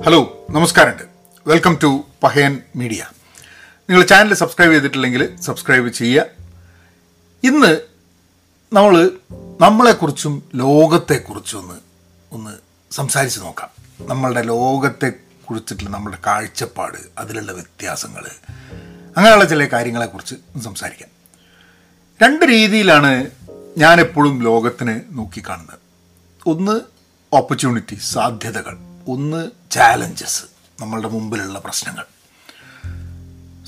Hello നമസ്കാരം. Welcome to Pahayan media നിങ്ങൾ channel subscribe ചെയ്തിട്ടില്ലെങ്കിൽ സബ്സ്ക്രൈബ് ചെയ്യുക. ഇന്ന് നമ്മൾ നമ്മളെക്കുറിച്ചും ലോകത്തെക്കുറിച്ചും ഒന്ന് ഒന്ന് സംസാരിച്ച് നോക്കാം. നമ്മളുടെ ലോകത്തെ കുറിച്ചിട്ടുള്ള നമ്മുടെ കാഴ്ചപ്പാട് അതിലുള്ള വ്യത്യാസങ്ങൾ അങ്ങനെയുള്ള ചില കാര്യങ്ങളെക്കുറിച്ച് സംസാരിക്കാം. രണ്ട് രീതിയിലാണ് ഞാനെപ്പോഴും ലോകത്തിനെ നോക്കിക്കാണുന്നത്. ഒന്ന് ഓപ്പർച്യൂണിറ്റി സാധ്യതകൾ. ഒന്ന് ചാലഞ്ചസ് നമ്മളുടെ മുമ്പിലുള്ള പ്രശ്നങ്ങൾ.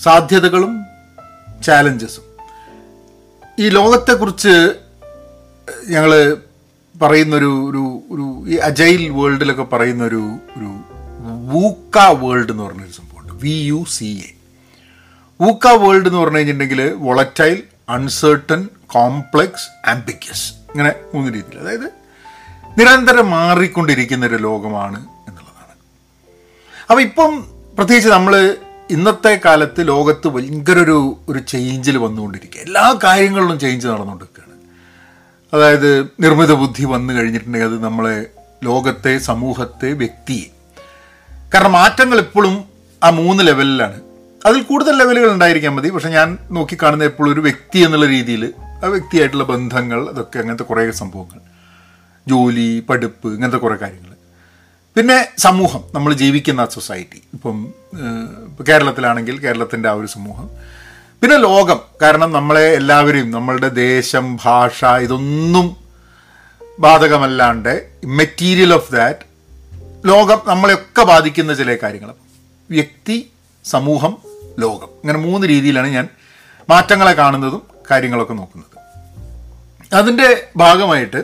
സാധ്യതകളും ചാലഞ്ചസും ഈ ലോകത്തെക്കുറിച്ച് ഞങ്ങൾ പറയുന്നൊരു ഒരു ഒരു ഈ അജൈൽ വേൾഡിലൊക്കെ പറയുന്നൊരു ഒരു വൂക്ക വേൾഡ് എന്ന് പറഞ്ഞൊരു സംഭവമുണ്ട്. V U C A VUCA world എന്ന് പറഞ്ഞു കഴിഞ്ഞിട്ടുണ്ടെങ്കിൽ വൊളറ്റൈൽ അൺസേർട്ടൺ കോംപ്ലെക്സ് ആംബിക്യസ് ഇങ്ങനെ മൂന്ന് രീതിയിൽ അതായത് നിരന്തരം മാറിക്കൊണ്ടിരിക്കുന്ന ഒരു ലോകമാണ് അപ്പം ഇപ്പം പ്രത്യേകിച്ച് നമ്മൾ ഇന്നത്തെ കാലത്ത് ലോകത്ത് ഭയങ്കര ഒരു ഒരു ചേഞ്ചിൽ വന്നുകൊണ്ടിരിക്കുക. എല്ലാ കാര്യങ്ങളിലും ചേഞ്ച് നടന്നുകൊണ്ടിരിക്കുകയാണ്. അതായത് നിർമ്മിത ബുദ്ധി വന്നു കഴിഞ്ഞിട്ടുണ്ടെങ്കിൽ അത് നമ്മളെ ലോകത്തെ സമൂഹത്തെ വ്യക്തിയെ. കാരണം മാറ്റങ്ങൾ ഇപ്പോഴും ആ മൂന്ന് ലെവലിലാണ് അതിൽ കൂടുതൽ ലെവലുകൾ ഉണ്ടായിരിക്കാൻ മതി. പക്ഷെ ഞാൻ നോക്കിക്കാണുന്ന എപ്പോഴും ഒരു വ്യക്തി എന്നുള്ള രീതിയിൽ ആ വ്യക്തിയായിട്ടുള്ള ബന്ധങ്ങൾ അതൊക്കെ അങ്ങനത്തെ കുറേ സംഭവങ്ങൾ. ജോലി പഠിപ്പ് ഇങ്ങനത്തെ കുറേ കാര്യങ്ങൾ. പിന്നെ സമൂഹം നമ്മൾ ജീവിക്കുന്ന സൊസൈറ്റി ഇപ്പം കേരളത്തിലാണെങ്കിൽ കേരളത്തിന്റെ ആ ഒരു സമൂഹം. പിന്നെ ലോകം കാരണം നമ്മളെ എല്ലാവരെയും നമ്മളുടെ ദേശം ഭാഷ ഇതൊന്നും ബാധകമല്ലാണ്ട് മെറ്റീരിയൽ ഓഫ് ദാറ്റ് ലോകം നമ്മളെയൊക്കെ ബാധിക്കുന്ന ചില കാര്യങ്ങൾ വ്യക്തി സമൂഹം ലോകം. ഇങ്ങനെ മൂന്ന് രീതിയിലാണ് ഞാൻ മാറ്റങ്ങളെ കാണുന്നതും കാര്യങ്ങളൊക്കെ നോക്കുന്നത്. അതിന്റെ ഭാഗമായിട്ട്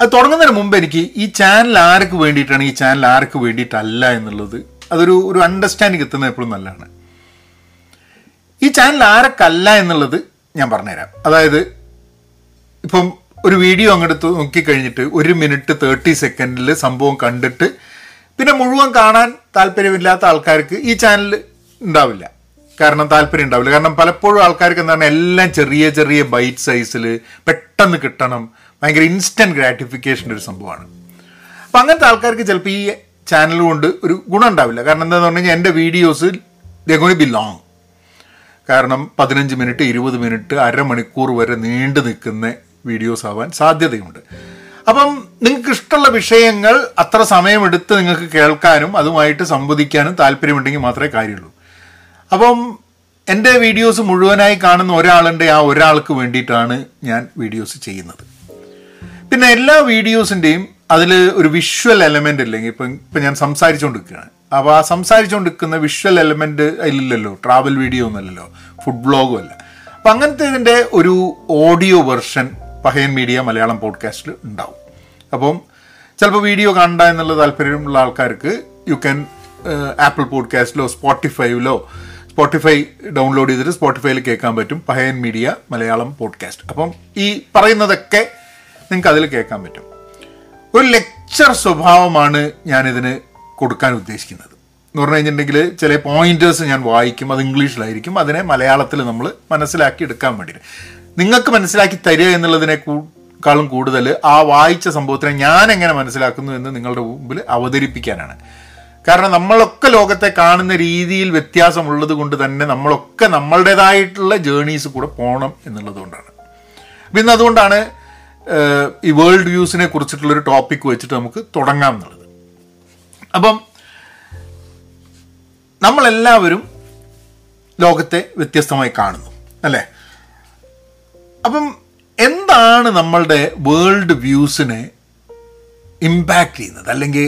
അത് തുടങ്ങുന്നതിന് മുമ്പ് എനിക്ക് ഈ ചാനൽ ആർക്ക് വേണ്ടിയിട്ടാണ് ഈ ചാനൽ ആർക്ക് വേണ്ടിയിട്ടല്ല എന്നുള്ളത് അതൊരു ഒരു അണ്ടർസ്റ്റാൻഡിങ് എത്തുന്നത് എപ്പോഴും നല്ലതാണ്. ഈ ചാനൽ ആരൊക്കല്ല എന്നുള്ളത് ഞാൻ പറഞ്ഞുതരാം. അതായത് ഇപ്പം ഒരു വീഡിയോ അങ്ങോട്ട് നോക്കിക്കഴിഞ്ഞിട്ട് ഒരു മിനിറ്റ് തേർട്ടി സെക്കൻഡിൽ സംഭവം കണ്ടിട്ട് പിന്നെ മുഴുവൻ കാണാൻ താല്പര്യമില്ലാത്ത ആൾക്കാർക്ക് ഈ ചാനൽ ഉണ്ടാവില്ല. കാരണം താല്പര്യം ഉണ്ടാവില്ല. കാരണം പലപ്പോഴും ആൾക്കാർക്ക് എന്താണ് എല്ലാം ചെറിയ ചെറിയ ബൈറ്റ് സൈസിൽ പെട്ടെന്ന് കിട്ടണം. ഭയങ്കര ഇൻസ്റ്റന്റ് ഗ്രാറ്റിഫിക്കേഷന്റെ ഒരു സംഭവമാണ്. അപ്പം അങ്ങനത്തെ ആൾക്കാർക്ക് ചിലപ്പോൾ ഈ ചാനൽ കൊണ്ട് ഒരു ഗുണം ഉണ്ടാവില്ല. കാരണം എന്താണെന്ന് പറഞ്ഞു കഴിഞ്ഞാൽ എന്റെ വീഡിയോസ് ഗോണി ബി ലോങ് കാരണം പതിനഞ്ച് മിനിറ്റ് ഇരുപത് മിനിറ്റ് അരമണിക്കൂർ വരെ നീണ്ടു നിൽക്കുന്ന വീഡിയോസ് ആവാൻ സാധ്യതയുണ്ട്. അപ്പം നിങ്ങൾക്ക് ഇഷ്ടമുള്ള വിഷയങ്ങൾ അത്ര സമയമെടുത്ത് നിങ്ങൾക്ക് കേൾക്കാനും അതുമായിട്ട് സംവദിക്കാനും താല്പര്യമുണ്ടെങ്കിൽ മാത്രമേ കാര്യമുള്ളൂ. അപ്പം എന്റെ വീഡിയോസ് മുഴുവനായി കാണുന്ന ഒരാളുണ്ട് ആ ഒരാൾക്ക് വേണ്ടിയിട്ടാണ് ഞാൻ വീഡിയോസ് ചെയ്യുന്നത്. പിന്നെ എല്ലാ വീഡിയോസിന്റെയും അതിൽ ഒരു വിഷ്വൽ എലമെന്റ് ഇല്ലെങ്കിൽ ഇപ്പം ഇപ്പം ഞാൻ സംസാരിച്ചുകൊണ്ടിരിക്കുകയാണ് അപ്പോൾ ആ സംസാരിച്ചുകൊണ്ടിരിക്കുന്ന വിഷ്വൽ എലമെന്റ് അതിലില്ലല്ലോ ട്രാവൽ വീഡിയോ ഒന്നുമല്ലല്ലോ ഫുഡ് ബ്ലോഗും അല്ല. അപ്പം അങ്ങനത്തെ ഇതിന്റെ ഒരു audio version Pahayan media Malayalam പോഡ്കാസ്റ്റിൽ ഉണ്ടാവും. അപ്പം ചിലപ്പോൾ വീഡിയോ കണ്ട എന്നുള്ള താല്പര്യമുള്ള ആൾക്കാർക്ക് യു ക്യാൻ ആപ്പിൾ പോഡ്കാസ്റ്റിലോ സ്പോട്ടിഫൈയിലോ സ്പോട്ടിഫൈ ഡൗൺലോഡ് ചെയ്തിട്ട് സ്പോട്ടിഫൈയിൽ കേൾക്കാൻ പറ്റും. പഹയൻ മീഡിയ മലയാളം പോഡ്കാസ്റ്റ് അപ്പം ഈ പറയുന്നതൊക്കെ നിങ്ങൾക്ക് അതിൽ കേൾക്കാൻ പറ്റും. ഒരു ലെക്ചർ സ്വഭാവമാണ് ഞാനിതിന് കൊടുക്കാൻ ഉദ്ദേശിക്കുന്നത്. എന്ന് പറഞ്ഞു കഴിഞ്ഞിട്ടുണ്ടെങ്കിൽ ചില പോയിന്റേഴ്സ് ഞാൻ വായിക്കും അത് ഇംഗ്ലീഷിലായിരിക്കും. അതിനെ മലയാളത്തിൽ നമ്മൾ മനസ്സിലാക്കി എടുക്കാൻ വേണ്ടിയിട്ട്. നിങ്ങൾക്ക് മനസ്സിലാക്കി തരിക എന്നുള്ളതിനെ ക്കാളും കൂടുതൽ ആ വായിച്ച സംഭവത്തിനെ ഞാൻ എങ്ങനെ മനസ്സിലാക്കുന്നു എന്ന് നിങ്ങളുടെ മുമ്പിൽ അവതരിപ്പിക്കാനാണ്. കാരണം നമ്മളൊക്കെ ലോകത്തെ കാണുന്ന രീതിയിൽ വ്യത്യാസമുള്ളത് കൊണ്ട് തന്നെ നമ്മളൊക്കെ നമ്മളുടേതായിട്ടുള്ള ജേണീസ് കൂടെ പോകണം എന്നുള്ളത് കൊണ്ടാണ്. അപ്പം ഇന്ന് അതുകൊണ്ടാണ് ഈ വേൾഡ് വ്യൂസിനെ കുറിച്ചിട്ടുള്ളൊരു ടോപ്പിക് വെച്ചിട്ട് നമുക്ക് തുടങ്ങാം എന്നുള്ളത്. അപ്പം നമ്മളെല്ലാവരും ലോകത്തെ വ്യത്യസ്തമായി കാണുന്നു അല്ലേ? അപ്പം എന്താണ് നമ്മളുടെ വേൾഡ് വ്യൂസിനെ ഇമ്പാക്റ്റ് ചെയ്യുന്നത് അല്ലെങ്കിൽ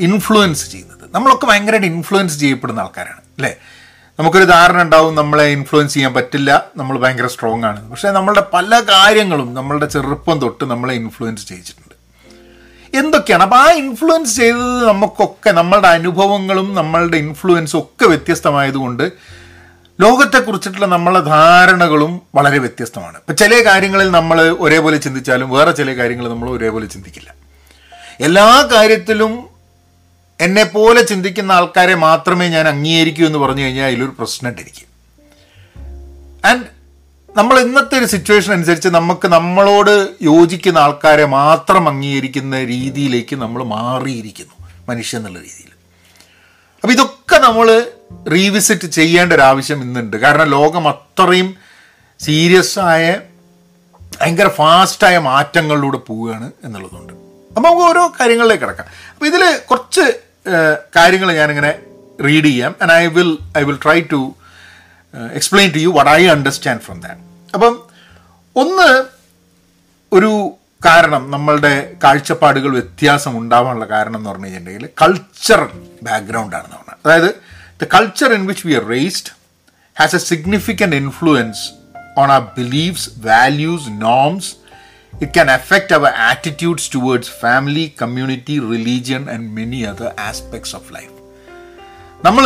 ഇൻഫ്ലുവൻസ് ചെയ്യുന്നത്? നമ്മളൊക്കെ ഭയങ്കരമായിട്ട് ഇൻഫ്ലുവൻസ് ചെയ്യപ്പെടുന്ന ആൾക്കാരാണ് അല്ലേ? നമുക്കൊരു ധാരണ ഉണ്ടാവും നമ്മളെ ഇൻഫ്ലുവൻസ് ചെയ്യാൻ പറ്റില്ല നമ്മൾ ഭയങ്കര സ്ട്രോങ് ആണ്. പക്ഷേ നമ്മളുടെ പല കാര്യങ്ങളും നമ്മളുടെ ചെറുപ്പം തൊട്ട് നമ്മളെ ഇൻഫ്ലുവൻസ് ചെയ്യിച്ചിട്ടുണ്ട്. എന്തൊക്കെയാണ്? അപ്പോൾ ആ ഇൻഫ്ലുവൻസ് ചെയ്തത് നമുക്കൊക്കെ നമ്മളുടെ അനുഭവങ്ങളും നമ്മളുടെ ഇൻഫ്ലുവൻസും ഒക്കെ വ്യത്യസ്തമായതുകൊണ്ട് ലോകത്തെക്കുറിച്ചിട്ടുള്ള നമ്മളെ ധാരണകളും വളരെ വ്യത്യസ്തമാണ്. ഇപ്പം ചില കാര്യങ്ങളിൽ നമ്മൾ ഒരേപോലെ ചിന്തിച്ചാലും വേറെ ചില കാര്യങ്ങൾ നമ്മൾ ഒരേപോലെ ചിന്തിക്കില്ല. എല്ലാ കാര്യത്തിലും എന്നെ പോലെ ചിന്തിക്കുന്ന ആൾക്കാരെ മാത്രമേ ഞാൻ അംഗീകരിക്കൂ എന്ന് പറഞ്ഞു കഴിഞ്ഞാൽ അതിലൊരു പ്രശ്നമായിട്ടിരിക്കും ആൻഡ് നമ്മൾ ഇന്നത്തെ ഒരു സിറ്റുവേഷൻ അനുസരിച്ച് നമുക്ക് നമ്മളോട് യോജിക്കുന്ന ആൾക്കാരെ മാത്രം അംഗീകരിക്കുന്ന രീതിയിലേക്ക് നമ്മൾ മാറിയിരിക്കുന്നു മനുഷ്യൻ എന്നുള്ള രീതിയിൽ. അപ്പം ഇതൊക്കെ നമ്മൾ റീവിസിറ്റ് ചെയ്യേണ്ട ഒരു ആവശ്യം ഇന്നുണ്ട്. കാരണം ലോകം അത്രയും സീരിയസ് ആയ ഭയങ്കര ഫാസ്റ്റായ മാറ്റങ്ങളിലൂടെ പോവുകയാണ് എന്നുള്ളതുകൊണ്ട്. അപ്പോൾ നമുക്ക് ഓരോ കാര്യങ്ങളിലേക്ക് കിടക്കാം. അപ്പോൾ ഇതിൽ കുറച്ച് കാര്യങ്ങൾ ഞാനിങ്ങനെ റീഡ് ചെയ്യാം and I will I will try to explain to you what I understand from that അപ്പം ഒന്ന് ഒരു കാരണം നമ്മളുടെ കാഴ്ചപ്പാടുകൾ വ്യത്യാസം ഉണ്ടാവാനുള്ള കാരണം എന്ന് പറഞ്ഞു കഴിഞ്ഞിട്ടുണ്ടെങ്കിൽ കൾച്ചർ ബാക്ക്ഗ്രൗണ്ടാണെന്ന് പറഞ്ഞാൽ അതായത് the culture in which we are raised has a significant influence on our beliefs values norms. It can affect our attitudes towards family, community, religion, and many other aspects of life. നമ്മൾ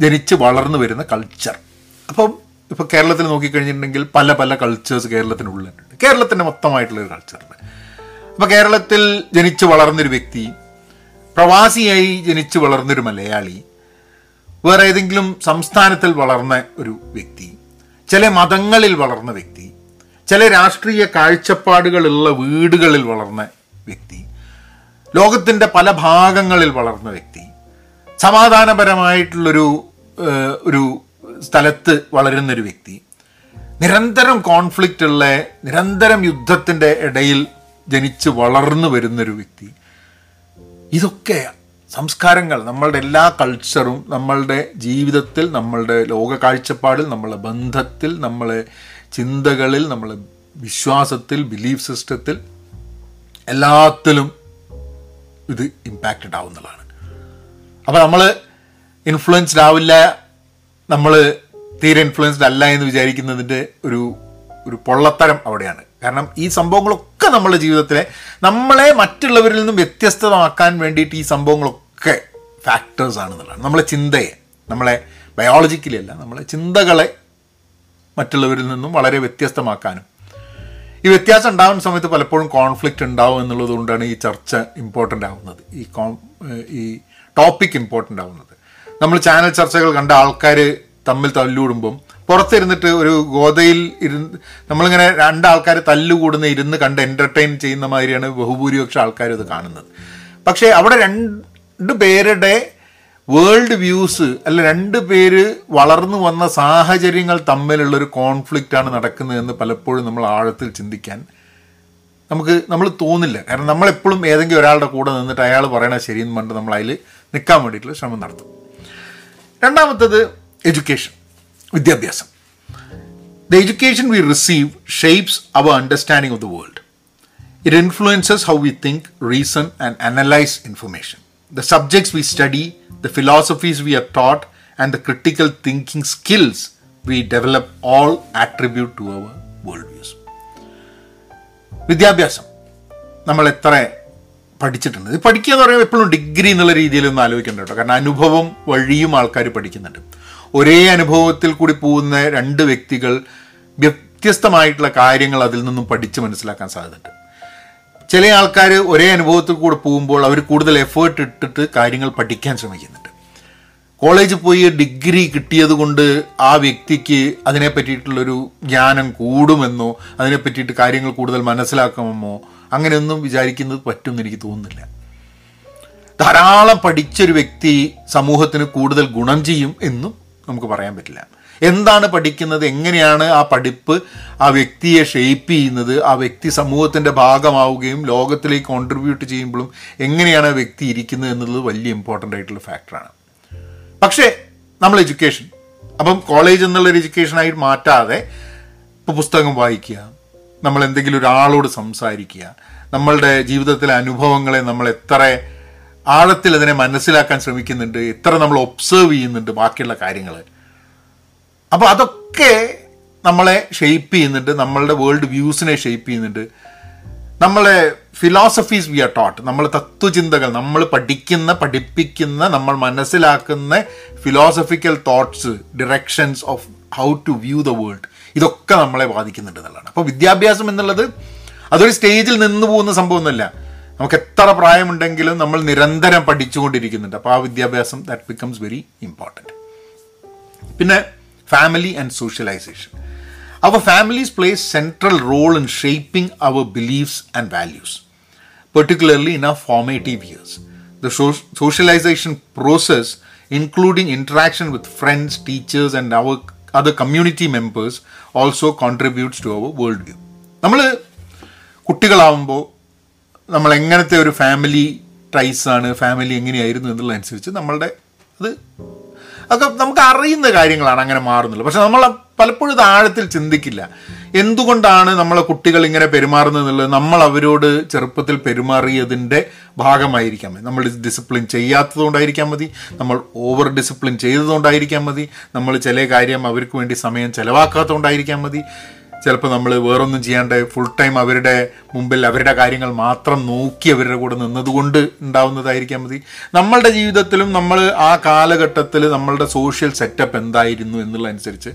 ജനിച്ച് വളർന്നു വരുന്ന culture അപ്പം ഇപ്പോൾ കേരളത്തിൽ നോക്കിക്കഴിഞ്ഞിട്ടുണ്ടെങ്കിൽ പല പല cultures കേരളത്തിനുള്ളിലുണ്ട്. കേരളത്തിന്റെ മൊത്തമായിട്ടുള്ളൊരു കൾച്ചറുണ്ട് അപ്പോൾ കേരളത്തിൽ ജനിച്ച് വളർന്നൊരു വ്യക്തി പ്രവാസിയായി ജനിച്ച് വളർന്നൊരു മലയാളി വേറെ ഏതെങ്കിലും സംസ്ഥാനത്തിൽ വളർന്ന ഒരു വ്യക്തി ചില മതങ്ങളിൽ വളർന്ന വ്യക്തി ചില രാഷ്ട്രീയ കാഴ്ചപ്പാടുകളുള്ള വീടുകളിൽ വളർന്ന വ്യക്തി ലോകത്തിന്റെ പല ഭാഗങ്ങളിൽ വളർന്ന വ്യക്തി സമാധാനപരമായിട്ടുള്ളൊരു ഒരു സ്ഥലത്ത് വളരുന്നൊരു വ്യക്തി നിരന്തരം കോൺഫ്ലിക്റ്റ് ഉള്ള നിരന്തരം യുദ്ധത്തിന്റെ ഇടയിൽ ജനിച്ച് വളർന്നു വരുന്നൊരു വ്യക്തി. ഇതൊക്കെ സംസ്കാരങ്ങൾ നമ്മളുടെ എല്ലാ കൾച്ചറും നമ്മളുടെ ജീവിതത്തിൽ നമ്മളുടെ ലോക കാഴ്ചപ്പാടിൽ നമ്മളുടെ ബന്ധത്തിൽ നമ്മളെ ചിന്തകളിൽ നമ്മൾ വിശ്വാസത്തിൽ ബിലീഫ് സിസ്റ്റത്തിൽ എല്ലാത്തിലും ഇത് ഇമ്പാക്റ്റഡ് ആവുന്നതാണ്. അപ്പോൾ നമ്മൾ ഇൻഫ്ലുവൻസ്ഡ് ആവില്ല നമ്മൾ തീരെ ഇൻഫ്ലുവൻസ്ഡ് അല്ല എന്ന് വിചാരിക്കുന്നതിന്റെ ഒരു ഒരു പൊള്ളത്തരം അവിടെയാണ്. കാരണം ഈ സംഭവങ്ങളൊക്കെ നമ്മുടെ ജീവിതത്തിലെ നമ്മളെ മറ്റുള്ളവരിൽ നിന്നും വ്യത്യസ്തമാക്കാൻ വേണ്ടിയിട്ട് ഈ സംഭവങ്ങളൊക്കെ ഫാക്ടേഴ്സ് ആണെന്നുള്ളതാണ്. നമ്മളെ ചിന്തയെ നമ്മളെ ബയോളജിക്കലി അല്ല നമ്മളെ ചിന്തകളെ മറ്റുള്ളവരിൽ നിന്നും വളരെ വ്യത്യസ്തമാക്കാനും. ഈ വ്യത്യാസം ഉണ്ടാകുന്ന സമയത്ത് പലപ്പോഴും കോൺഫ്ലിക്റ്റ് ഉണ്ടാവും എന്നുള്ളത് കൊണ്ടാണ് ഈ ചർച്ച ഇമ്പോർട്ടന്റ് ആവുന്നത്. ഈ കോൺ ഈ ടോപ്പിക് ഇമ്പോർട്ടന്റ് ആവുന്നത്. നമ്മൾ ചാനൽ ചർച്ചകൾ കണ്ട ആൾക്കാർ തമ്മിൽ തല്ലുകൂടുമ്പം പുറത്തിരുന്നിട്ട് ഒരു ഗോതയിൽ ഇരുന്ന് നമ്മളിങ്ങനെ രണ്ടാൾക്കാർ തല്ലുകൂടുന്ന ഇരുന്ന് കണ്ട് എന്റർടൈൻ ചെയ്യുന്ന മാതിരിയാണ് ബഹുഭൂരിപക്ഷം ആൾക്കാർ ഇത് കാണുന്നത്. പക്ഷേ അവിടെ രണ്ട് പേരുടെ വേൾഡ് വ്യൂസ് അല്ല രണ്ട് പേര് വളർന്നു വന്ന സാഹചര്യങ്ങൾ തമ്മിലുള്ളൊരു കോൺഫ്ലിക്റ്റാണ് നടക്കുന്നതെന്ന് പലപ്പോഴും നമ്മൾ ആഴത്തിൽ ചിന്തിക്കാൻ നമുക്ക് നമ്മൾ തോന്നില്ല. കാരണം നമ്മളെപ്പോഴും ഏതെങ്കിലും ഒരാളുടെ കൂടെ നിന്നിട്ട് അയാൾ പറയണ ശരിയെന്ന് പറഞ്ഞിട്ട് നമ്മൾ അതിൽ നിൽക്കാൻ വേണ്ടിയിട്ടുള്ള ശ്രമം നടത്തും. രണ്ടാമത്തത് എഡ്യൂക്കേഷൻ വിദ്യാഭ്യാസം. The education we receive shapes our understanding of the world it influences how we think reason and analyze information the subjects we study, the philosophies we are taught, and the critical thinking skills we develop all attribute to our worldviews. വിദ്യാഭ്യാസം. നമ്മൾ എത്ര പഠിച്ചിട്ടുണ്ട്. ഇത് പഠിക്കുക എന്ന് പറയുമ്പോൾ എപ്പോഴും degree എന്നുള്ള രീതിയിലൊന്നും ആലോചിക്കേണ്ട കേട്ടോ. കാരണം അനുഭവം വഴിയും ആൾക്കാർ പഠിക്കുന്നുണ്ട്. ഒരേ അനുഭവത്തിൽ കൂടി പോകുന്ന രണ്ട് വ്യക്തികൾ വ്യത്യസ്തമായിട്ടുള്ള കാര്യങ്ങൾ അതിൽ നിന്നും പഠിച്ച് മനസ്സിലാക്കാൻ സാധ്യതയുണ്ട്. ചില ആൾക്കാർ ഒരേ അനുഭവത്തിൽ കൂടെ പോകുമ്പോൾ അവർ കൂടുതൽ എഫേർട്ട് ഇട്ടിട്ട് കാര്യങ്ങൾ പഠിക്കാൻ ശ്രമിക്കുന്നുണ്ട്. കോളേജിൽ പോയി ഡിഗ്രി കിട്ടിയത് കൊണ്ട് ആ വ്യക്തിക്ക് അതിനെ പറ്റിയിട്ടുള്ളൊരു ജ്ഞാനം കൂടുമെന്നോ അതിനെ പറ്റിയിട്ട് കാര്യങ്ങൾ കൂടുതൽ മനസ്സിലാക്കുമെന്നോ അങ്ങനെയൊന്നും വിചാരിക്കുന്നത് പറ്റുമെന്ന് എനിക്ക് തോന്നുന്നില്ല. ധാരാളം പഠിച്ചൊരു വ്യക്തി സമൂഹത്തിന് കൂടുതൽ ഗുണം ചെയ്യും എന്നും നമുക്ക് പറയാൻ പറ്റില്ല. എന്താണ് പഠിക്കുന്നത്? എങ്ങനെയാണ് ആ പഠിപ്പ് ആ വ്യക്തിയെ ഷെയ്പ്പ് ചെയ്യുന്നത്? ആ വ്യക്തി സമൂഹത്തിന്റെ ഭാഗമാവുകയും ലോകത്തിലേക്ക് കോൺട്രിബ്യൂട്ട് ചെയ്യുമ്പോഴും എങ്ങനെയാണ് ആ വ്യക്തി ഇരിക്കുന്നത് എന്നുള്ളത് വലിയ ഇമ്പോർട്ടന്റ് ആയിട്ടുള്ള ഫാക്ടറാണ് പക്ഷേ നമ്മൾ എഡ്യൂക്കേഷൻ അപ്പം കോളേജ് എന്നുള്ളൊരു എഡ്യൂക്കേഷനായിട്ട് മാറ്റാതെ ഇപ്പോൾ പുസ്തകം വായിക്കുക നമ്മൾ എന്തെങ്കിലും ഒരാളോട് സംസാരിക്കുക നമ്മളുടെ ജീവിതത്തിലെ അനുഭവങ്ങളെ നമ്മൾ എത്ര ആഴത്തിൽ അതിനെ മനസ്സിലാക്കാൻ ശ്രമിക്കുന്നുണ്ട് എത്ര നമ്മൾ ഒബ്സേർവ് ചെയ്യുന്നുണ്ട് ബാക്കിയുള്ള കാര്യങ്ങൾ. അപ്പോൾ അതൊക്കെ നമ്മളെ ഷെയ്പ്പ് ചെയ്യുന്നുണ്ട് നമ്മളുടെ വേൾഡ് വ്യൂസിനെ ഷെയ്പ്പ് ചെയ്യുന്നുണ്ട്. നമ്മളെ ഫിലോസഫീസ് വി ആർ ടോട്ട് നമ്മൾ തത്വചിന്തകൾ നമ്മൾ പഠിക്കുന്ന പഠിപ്പിക്കുന്ന നമ്മൾ മനസ്സിലാക്കുന്ന philosophical thoughts directions of how to view the world ഇതൊക്കെ നമ്മളെ ബാധിക്കുന്നുണ്ട് എന്നുള്ളതാണ്. അപ്പോൾ വിദ്യാഭ്യാസം എന്നുള്ളത് അതൊരു സ്റ്റേജിൽ നിന്ന് പോകുന്ന സംഭവമൊന്നുമല്ല. നമുക്ക് എത്ര പ്രായമുണ്ടെങ്കിലും നമ്മൾ നിരന്തരം പഠിച്ചുകൊണ്ടിരിക്കുന്നുണ്ട്. അപ്പോൾ ആ വിദ്യാഭ്യാസം ദാറ്റ് ബിക്കംസ് വെരി ഇമ്പോർട്ടന്റ് പിന്നെ family and socialization. Our families play a central role in shaping our beliefs and values, particularly in our formative years. the socialization process, including interaction with friends, teachers, and our other community members, also contributes to our worldview. നമ്മൾ കുട്ടികളാവുമ്പോൾ നമ്മൾ എങ്ങനത്തെ ഒരു family tries ആണ് family എങ്ങനെയായിരുന്നു എന്നുള്ളതനുസരിച്ച് നമ്മളുടെ അത് അതൊക്കെ നമുക്ക് അറിയുന്ന കാര്യങ്ങളാണ് അങ്ങനെ മാറുന്നുള്ളത് പക്ഷെ നമ്മൾ പലപ്പോഴും ആഴത്തിൽ ചിന്തിക്കില്ല. എന്തുകൊണ്ടാണ് നമ്മളെ കുട്ടികൾ ഇങ്ങനെ പെരുമാറുന്നത് എന്നുള്ളത്? നമ്മൾ അവരോട് ചെറുപ്പത്തിൽ പെരുമാറിയതിന്റെ ഭാഗമായിരിക്കാം. മതി നമ്മൾ ഡിസിപ്ലിൻ ചെയ്യാത്തതുകൊണ്ടായിരിക്കാം മതി. നമ്മൾ ഓവർ ഡിസിപ്ലിൻ ചെയ്തതുകൊണ്ടായിരിക്കാം മതി. നമ്മൾ ചില കാര്യം അവർക്ക് വേണ്ടി സമയം ചെലവാക്കാത്തതുകൊണ്ടായിരിക്കാം മതി. ചിലപ്പോൾ നമ്മൾ വേറൊന്നും ചെയ്യാണ്ട് ഫുൾ ടൈം അവരുടെ മുമ്പിൽ അവരുടെ കാര്യങ്ങൾ മാത്രം നോക്കി അവരുടെ കൂടെ നിന്നതുകൊണ്ട് ഉണ്ടാവുന്നതായിരിക്കാം മതി. നമ്മളുടെ ജീവിതത്തിലും നമ്മൾ ആ കാലഘട്ടത്തിൽ നമ്മളുടെ സോഷ്യൽ സെറ്റപ്പ് എന്തായിരുന്നു എന്നുള്ളതനുസരിച്ച്.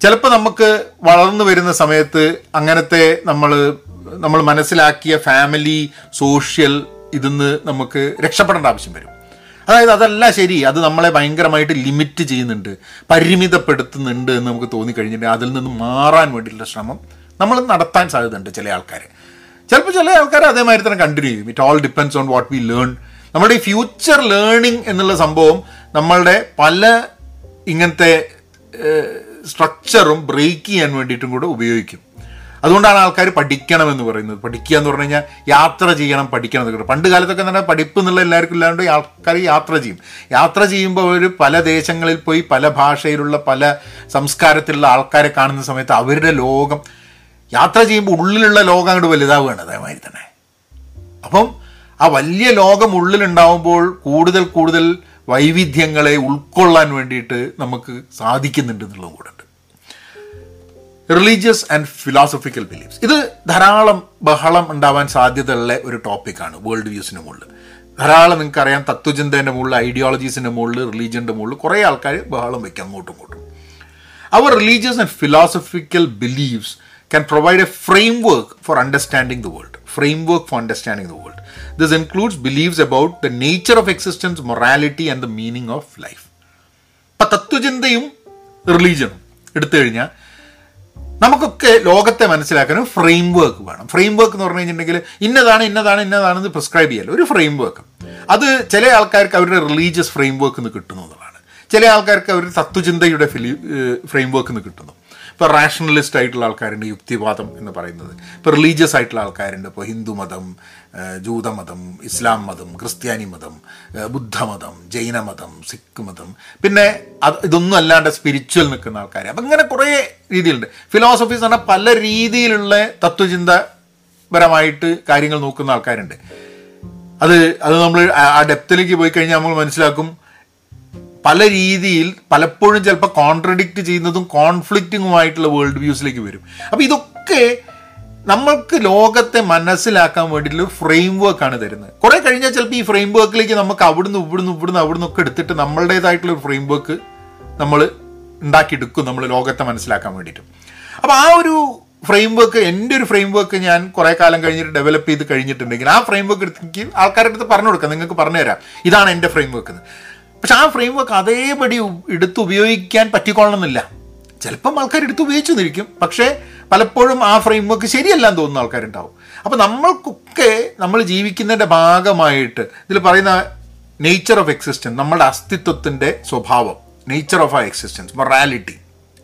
ചിലപ്പോൾ നമുക്ക് വളർന്നു വരുന്ന സമയത്ത് അങ്ങനത്തെ നമ്മൾ നമ്മൾ മനസ്സിലാക്കിയ ഫാമിലി സോഷ്യൽ ഇതിന്ന് നമുക്ക് രക്ഷപ്പെടേണ്ട ആവശ്യം വരും. അതായത് അതല്ല ശരി അത് നമ്മളെ ഭയങ്കരമായിട്ട് ലിമിറ്റ് ചെയ്യുന്നുണ്ട് പരിമിതപ്പെടുത്തുന്നുണ്ട് എന്ന് നമുക്ക് തോന്നിക്കഴിഞ്ഞിട്ടുണ്ടെങ്കിൽ അതിൽ നിന്ന് മാറാൻ വേണ്ടിയിട്ടുള്ള ശ്രമം നമ്മൾ നടത്താൻ സാധ്യതയുണ്ട് ചില ആൾക്കാർ ചിലപ്പോൾ ചില ആൾക്കാർ അതേമാതിരി തന്നെ കണ്ടിന്യൂ ചെയ്യും. It all depends on what we learn നമ്മുടെ ഈ ഫ്യൂച്ചർ ലേണിംഗ് എന്നുള്ള സംഭവം നമ്മളുടെ പല ഇങ്ങനത്തെ സ്ട്രക്ചറും ബ്രേക്ക് ചെയ്യാൻ വേണ്ടിയിട്ടും കൂടെ ഉപയോഗിക്കും. അതുകൊണ്ടാണ് ആൾക്കാർ പഠിക്കണം എന്ന് പറയുന്നത്. പഠിക്കുക എന്ന് പറഞ്ഞു കഴിഞ്ഞാൽ യാത്ര ചെയ്യണം പഠിക്കണം എന്നൊക്കെ പണ്ട് കാലത്തൊക്കെ തന്നെ പഠിപ്പ് എന്നുള്ള എല്ലാവർക്കും ഇല്ലാണ്ട് ആൾക്കാർ യാത്ര ചെയ്യും. യാത്ര ചെയ്യുമ്പോൾ അവർ പല ദേശങ്ങളിൽ പോയി പല ഭാഷയിലുള്ള പല സംസ്കാരത്തിലുള്ള ആൾക്കാരെ കാണുന്ന സമയത്ത് അവരുടെ ലോകം യാത്ര ചെയ്യുമ്പോൾ ഉള്ളിലുള്ള ലോകം അങ്ങോട്ട് വലുതാവുകയാണ് അതേമാതിരി തന്നെ. അപ്പം ആ വലിയ ലോകം ഉള്ളിലുണ്ടാവുമ്പോൾ കൂടുതൽ കൂടുതൽ വൈവിധ്യങ്ങളെ ഉൾക്കൊള്ളാൻ വേണ്ടിയിട്ട് നമുക്ക് സാധിക്കുന്നുണ്ട് എന്നുള്ളതും കൂടെ റിലീജിയസ് ആൻഡ് ഫിലോസഫിക്കൽ ബിലീഫ്സ് ഇത് ധാരാളം ബഹളം ഉണ്ടാവാൻ സാധ്യതയുള്ള ഒരു ടോപ്പിക്കാണ് വേൾഡ് വ്യൂസിന് മുകളിൽ. ധാരാളം നിങ്ങൾക്കറിയാം തത്വചിന്തേന്റെ മുകളിൽ ഐഡിയോളജീസിന്റെ മുകളിൽ റിലീജിയന്റെ മുകളിൽ കുറേ ആൾക്കാർ ബഹളം വയ്ക്കും അങ്ങോട്ടും ഇങ്ങോട്ടും. Our religious and philosophical beliefs a framework for understanding the world framework for understanding the world this includes beliefs about the nature of existence morality and the meaning of life അപ്പം തത്വചിന്തയും റിലീജിയനും എടുത്തു കഴിഞ്ഞാൽ നമുക്കൊക്കെ ലോകത്തെ മനസ്സിലാക്കാൻ ഫ്രെയിം വർക്ക് വേണം. Framework എന്ന് പറഞ്ഞു കഴിഞ്ഞിട്ടുണ്ടെങ്കിൽ ഇന്നതാണ് ഇന്നതാണ് ഇന്നതാണെന്ന് പ്രിസ്ക്രൈബ് ചെയ്യല്ല? ഒരു ഫ്രെയിം വർക്ക് അത് ചില ആൾക്കാർക്ക് അവരുടെ റിലീജിയസ് ഫ്രെയിം വർക്ക് നിന്ന് കിട്ടുന്നു എന്നുള്ളതാണ്. ചില ആൾക്കാർക്ക് അവരുടെ തത്വചിന്തയുടെ ഫിലി ഫ്രെയിം വർക്ക് കിട്ടുന്നു. ഇപ്പോൾ റാഷണലിസ്റ്റ് ആയിട്ടുള്ള ആൾക്കാരുണ്ട് യുക്തിവാദം എന്ന് പറയുന്നത്. ഇപ്പോൾ റിലീജിയസ് ആയിട്ടുള്ള ആൾക്കാരുണ്ട്. ഇപ്പോൾ ഹിന്ദു മതം ജൂതമതം ഇസ്ലാം മതം ക്രിസ്ത്യാനി മതം ബുദ്ധമതം ജൈനമതം സിഖ് മതം. പിന്നെ അത് ഇതൊന്നും അല്ലാണ്ട് സ്പിരിച്വൽ നിൽക്കുന്ന ആൾക്കാർ അപ്പം ഇങ്ങനെ കുറേ രീതിയിലുണ്ട്. ഫിലോസഫീസ് പറഞ്ഞാൽ പല രീതിയിലുള്ള തത്വചിന്തപരമായിട്ട് കാര്യങ്ങൾ നോക്കുന്ന ആൾക്കാരുണ്ട്. അത് അത് നമ്മൾ ആ ഡെപ്തിലേക്ക് പോയി കഴിഞ്ഞാൽ നമ്മൾ മനസ്സിലാക്കും പല രീതിയിൽ പലപ്പോഴും ചിലപ്പോൾ കോൺട്രഡിക്റ്റ് ചെയ്യുന്നതും കോൺഫ്ലിക്റ്റിങ്ങുമായിട്ടുള്ള വേൾഡ് വ്യൂസിലേക്ക് വരും. അപ്പോൾ ഇതൊക്കെ നമ്മൾക്ക് ലോകത്തെ മനസ്സിലാക്കാൻ വേണ്ടിയിട്ടുള്ള ഫ്രെയിം വർക്കാണ് തരുന്നത്. കുറെ കഴിഞ്ഞാൽ ചിലപ്പോൾ ഈ ഫ്രെയിം വർക്കിലേക്ക് നമുക്ക് അവിടുന്ന് ഇവിടുന്ന് ഇവിടുന്ന് അവിടുന്ന് ഒക്കെ എടുത്തിട്ട് നമ്മളുടേതായിട്ടുള്ള ഒരു ഫ്രെയിം വർക്ക് നമ്മൾ ഉണ്ടാക്കിയെടുക്കും നമ്മൾ ലോകത്തെ മനസ്സിലാക്കാൻ വേണ്ടിയിട്ട്. അപ്പോൾ ആ ഒരു ഫ്രെയിം വർക്ക് എന്റെ ഒരു ഫ്രെയിം വർക്ക് ഞാൻ കുറേ കാലം കഴിഞ്ഞിട്ട് ഡെവലപ്പ് ചെയ്ത് കഴിഞ്ഞിട്ടുണ്ടെങ്കിൽ ആ ഫ്രെയിം വർക്ക് എടുത്തെങ്കിൽ ആൾക്കാരുടെ അടുത്ത് പറഞ്ഞു കൊടുക്കാം നിങ്ങൾക്ക് പറഞ്ഞുതരാം. ഇതാണ് എന്റെ ഫ്രെയിം വർക്ക് പക്ഷെ ആ ഫ്രെയിം വർക്ക് അതേപടി എടുത്ത് ഉപയോഗിക്കാൻ പറ്റിക്കൊള്ളണമെന്നില്ല. ചിലപ്പം ആൾക്കാർ എടുത്ത് ഉപയോഗിച്ചു നിൽക്കും പക്ഷേ പലപ്പോഴും ആ ഫ്രെയിം വർക്ക് ശരിയല്ലാന്ന് തോന്നുന്ന ആൾക്കാരുണ്ടാവും. അപ്പോൾ നമ്മൾക്കൊക്കെ നമ്മൾ ജീവിക്കുന്നതിന്റെ ഭാഗമായിട്ട് ഇതിൽ പറയുന്ന നേച്ചർ ഓഫ് എക്സിസ്റ്റൻസ് നമ്മുടെ അസ്തിത്വത്തിന്റെ സ്വഭാവം നേച്ചർ ഓഫ് ആ എക്സിസ്റ്റൻസ് മൊറാലിറ്റി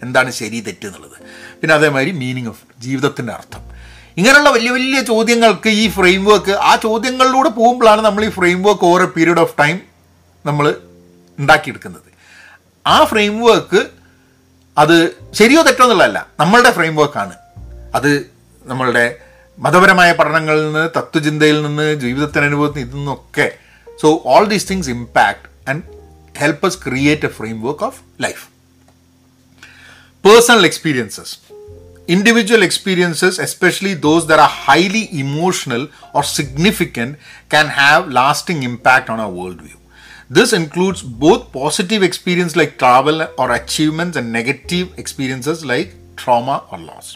എന്താണ് ശരി തെറ്റ് എന്നുള്ളത്. പിന്നെ അതേമാതിരി മീനിങ് ഓഫ് ജീവിതത്തിന്റെ അർത്ഥം. ഇങ്ങനെയുള്ള വലിയ വലിയ ചോദ്യങ്ങൾക്ക് ഈ ഫ്രെയിം വർക്ക് ആ ചോദ്യങ്ങളിലൂടെ പോകുമ്പോഴാണ് നമ്മൾ ഈ framework over a period of time നമ്മൾ ഉണ്ടാക്കിയെടുക്കുന്നത്. ആ ഫ്രെയിം വർക്ക് അത് ശരിയോ തെറ്റോ എന്നുള്ളതല്ല. നമ്മളുടെ ഫ്രെയിം വർക്കാണ് അത് നമ്മളുടെ മതപരമായ പഠനങ്ങളിൽ നിന്ന് തത്വചിന്തയിൽ നിന്ന് ജീവിതത്തിന് അനുഭവത്തിൽ ഇതിൽ നിന്നൊക്കെ. So all these things impact and help us create a framework of life personal experiences individual experiences, especially those that are highly emotional or significant, can have lasting impact on our worldview. This includes both positive experience like travel or achievements and negative experiences like trauma or loss.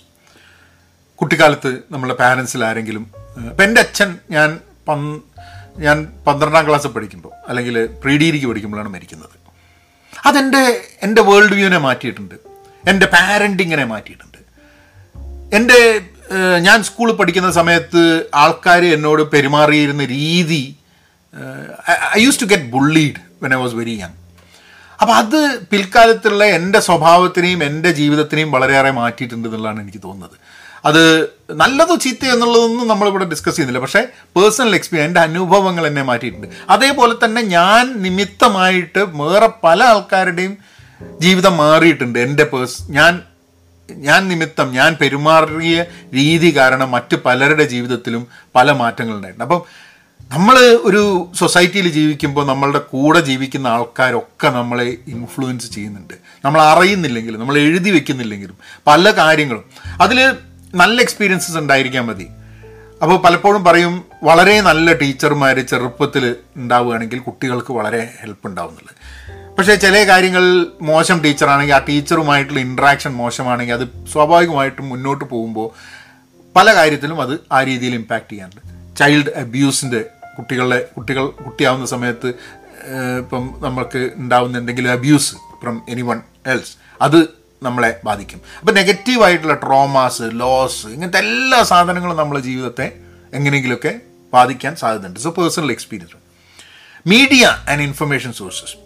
കുട്ടിക്കാലത്ത് നമ്മളെ പാരൻസിൽ ആരെങ്കിലും ഇപ്പം എന്റെ അച്ഛൻ ഞാൻ പന് ഞാൻ പന്ത്രണ്ടാം ക്ലാസ്സിൽ പഠിക്കുമ്പോൾ അല്ലെങ്കിൽ പ്രീ ഡിഗ്രിക്ക് പഠിക്കുമ്പോഴാണ് മരിക്കുന്നത്. അതെന്റെ എന്റെ വേൾഡ് വ്യൂവിനെ മാറ്റിയിട്ടുണ്ട്. എന്റെ പാരന്റിങ്ങിനെ മാറ്റിയിട്ടുണ്ട്. എന്റെ ഞാൻ സ്കൂളിൽ പഠിക്കുന്ന സമയത്ത് ആൾക്കാർ എന്നോട് പെരുമാറിയിരുന്ന രീതി I used to get bullied when I was very young അപ്പം അത് പിൽക്കാലത്തുള്ള എന്റെ സ്വഭാവത്തിനെയും എന്റെ ജീവിതത്തിനെയും വളരെയേറെ മാറ്റിയിട്ടുണ്ട് എന്നുള്ളതാണ് എനിക്ക് തോന്നുന്നത്. അത് നല്ലതോ ചീത്ത എന്നുള്ളതൊന്നും നമ്മളിവിടെ ഡിസ്കസ് ചെയ്യുന്നില്ല. പക്ഷേ പേഴ്സണൽ എക്സ്പീരിയൻസ് എന്റെ അനുഭവങ്ങൾ എന്നെ മാറ്റിയിട്ടുണ്ട്. അതേപോലെ തന്നെ ഞാൻ നിമിത്തമായിട്ട് വേറെ പല ആൾക്കാരുടെയും ജീവിതം മാറിയിട്ടുണ്ട്. എന്റെ പേഴ്സ് ഞാൻ ഞാൻ നിമിത്തം ഞാൻ പെരുമാറിയ രീതി കാരണം മറ്റ് പലരുടെ ജീവിതത്തിലും പല മാറ്റങ്ങളുണ്ടായിട്ടുണ്ട്. അപ്പം നമ്മൾ ഒരു സൊസൈറ്റിയിൽ ജീവിക്കുമ്പോൾ നമ്മളുടെ കൂടെ ജീവിക്കുന്ന ആൾക്കാരൊക്കെ നമ്മളെ ഇൻഫ്ലുവൻസ് ചെയ്യുന്നുണ്ട്. നമ്മൾ അറിയുന്നില്ലെങ്കിലും നമ്മൾ എഴുതി വെക്കുന്നില്ലെങ്കിലും പല കാര്യങ്ങളും. അതിൽ നല്ല എക്സ്പീരിയൻസസ് ഉണ്ടായിരിക്കാൻ മതി. അപ്പോൾ പലപ്പോഴും പറയും വളരെ നല്ല ടീച്ചർമാർ ചെറുപ്പത്തിൽ ഉണ്ടാവുകയാണെങ്കിൽ കുട്ടികൾക്ക് വളരെ ഹെൽപ്പ് ഉണ്ടാവുന്നുള്ളത്. പക്ഷേ ചില കാര്യങ്ങൾ മോശം ടീച്ചറാണെങ്കിൽ ആ ടീച്ചറുമായിട്ടുള്ള ഇൻട്രാക്ഷൻ മോശമാണെങ്കിൽ അത് സ്വാഭാവികമായിട്ടും മുന്നോട്ട് പോകുമ്പോൾ പല കാര്യത്തിലും അത് ആ രീതിയിൽ ഇമ്പാക്റ്റ് ചെയ്യാറുണ്ട്. ചൈൽഡ് അബ്യൂസിന്റെ കുട്ടികളെ കുട്ടികൾ കുട്ടിയാവുന്ന സമയത്ത് ഇപ്പം നമുക്ക് ഉണ്ടാവുന്ന എന്തെങ്കിലും abuse from anyone else അത് നമ്മളെ ബാധിക്കും. അപ്പം നെഗറ്റീവായിട്ടുള്ള ട്രോമാസ് ലോസ് ഇങ്ങനത്തെ എല്ലാ സാധനങ്ങളും നമ്മളെ ജീവിതത്തെ എങ്ങനെയെങ്കിലുമൊക്കെ ബാധിക്കാൻ സാധ്യതയുണ്ട്. So personal experience media and information sources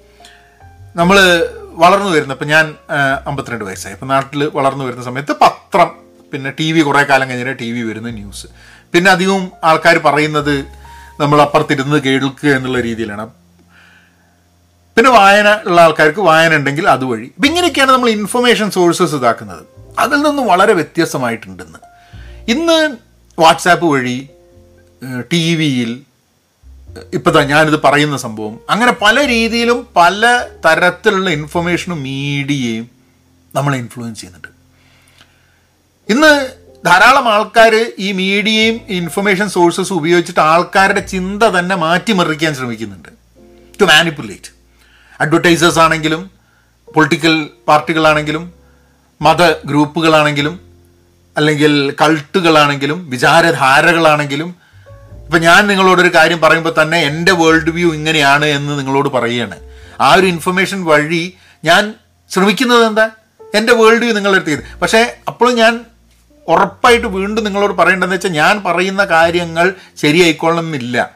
നമ്മൾ വളർന്നു വരുന്ന ഇപ്പം ഞാൻ അമ്പത്തിരണ്ട് വയസ്സായി. ഇപ്പം നാട്ടിൽ വളർന്നു വരുന്ന സമയത്ത് പത്രം പിന്നെ ടി വി കുറേ കാലം കഴിഞ്ഞിട്ട് ടി വി വരുന്ന ന്യൂസ് പിന്നെ അധികവും ആൾക്കാർ പറയുന്നത് നമ്മൾ അപ്പുറത്തിരുന്ന് കേൾക്കുക എന്നുള്ള രീതിയിലാണ്. പിന്നെ വായന ഉള്ള ആൾക്കാർക്ക് വായന ഉണ്ടെങ്കിൽ അതുവഴി. അപ്പം ഇങ്ങനെയൊക്കെയാണ് നമ്മൾ ഇൻഫർമേഷൻ സോഴ്സസ് ഇതാക്കുന്നത്. അതിൽ നിന്നും വളരെ വ്യത്യസ്തമായിട്ടുണ്ടെന്ന്. ഇന്ന് വാട്സാപ്പ് വഴി ടി വിയിൽ ഇപ്പം ഞാനിത് പറയുന്ന സംഭവം. അങ്ങനെ പല രീതിയിലും പല തരത്തിലുള്ള ഇൻഫർമേഷനും മീഡിയയും നമ്മളെ ഇൻഫ്ലുവൻസ് ചെയ്യുന്നുണ്ട്. ഇന്ന് ധാരാളം ആൾക്കാർ ഈ മീഡിയയും ഇൻഫർമേഷൻ സോഴ്സസ് ഉപയോഗിച്ചിട്ട് ആൾക്കാരുടെ ചിന്ത തന്നെ മാറ്റിമറിക്കാൻ ശ്രമിക്കുന്നുണ്ട്. ടു മാനിപ്പുലേറ്റ് അഡ്വർടൈസേഴ്സ് ആണെങ്കിലും പൊളിറ്റിക്കൽ പാർട്ടികളാണെങ്കിലും മത ഗ്രൂപ്പുകളാണെങ്കിലും അല്ലെങ്കിൽ കൾട്ടുകളാണെങ്കിലും വിചാരധാരകളാണെങ്കിലും. ഇപ്പം ഞാൻ നിങ്ങളോടൊരു കാര്യം പറയുമ്പോൾ തന്നെ എന്റെ വേൾഡ് വ്യൂ ഇങ്ങനെയാണ് എന്ന് നിങ്ങളോട് പറയുകയാണ് ആ ഒരു ഇൻഫർമേഷൻ വഴി ഞാൻ ശ്രമിക്കുന്നത് എന്താ? എന്റെ വേൾഡ് വ്യൂ നിങ്ങളുടെ അടുത്തേക്ക് പക്ഷേ അപ്പോഴും ഞാൻ ഉറപ്പായിട്ട് വീണ്ടും നിങ്ങളോട് പറയേണ്ടതെന്ന് വെച്ചാൽ ഞാൻ പറയുന്ന കാര്യങ്ങൾ ശരിയായിക്കൊള്ളണമെന്നില്ല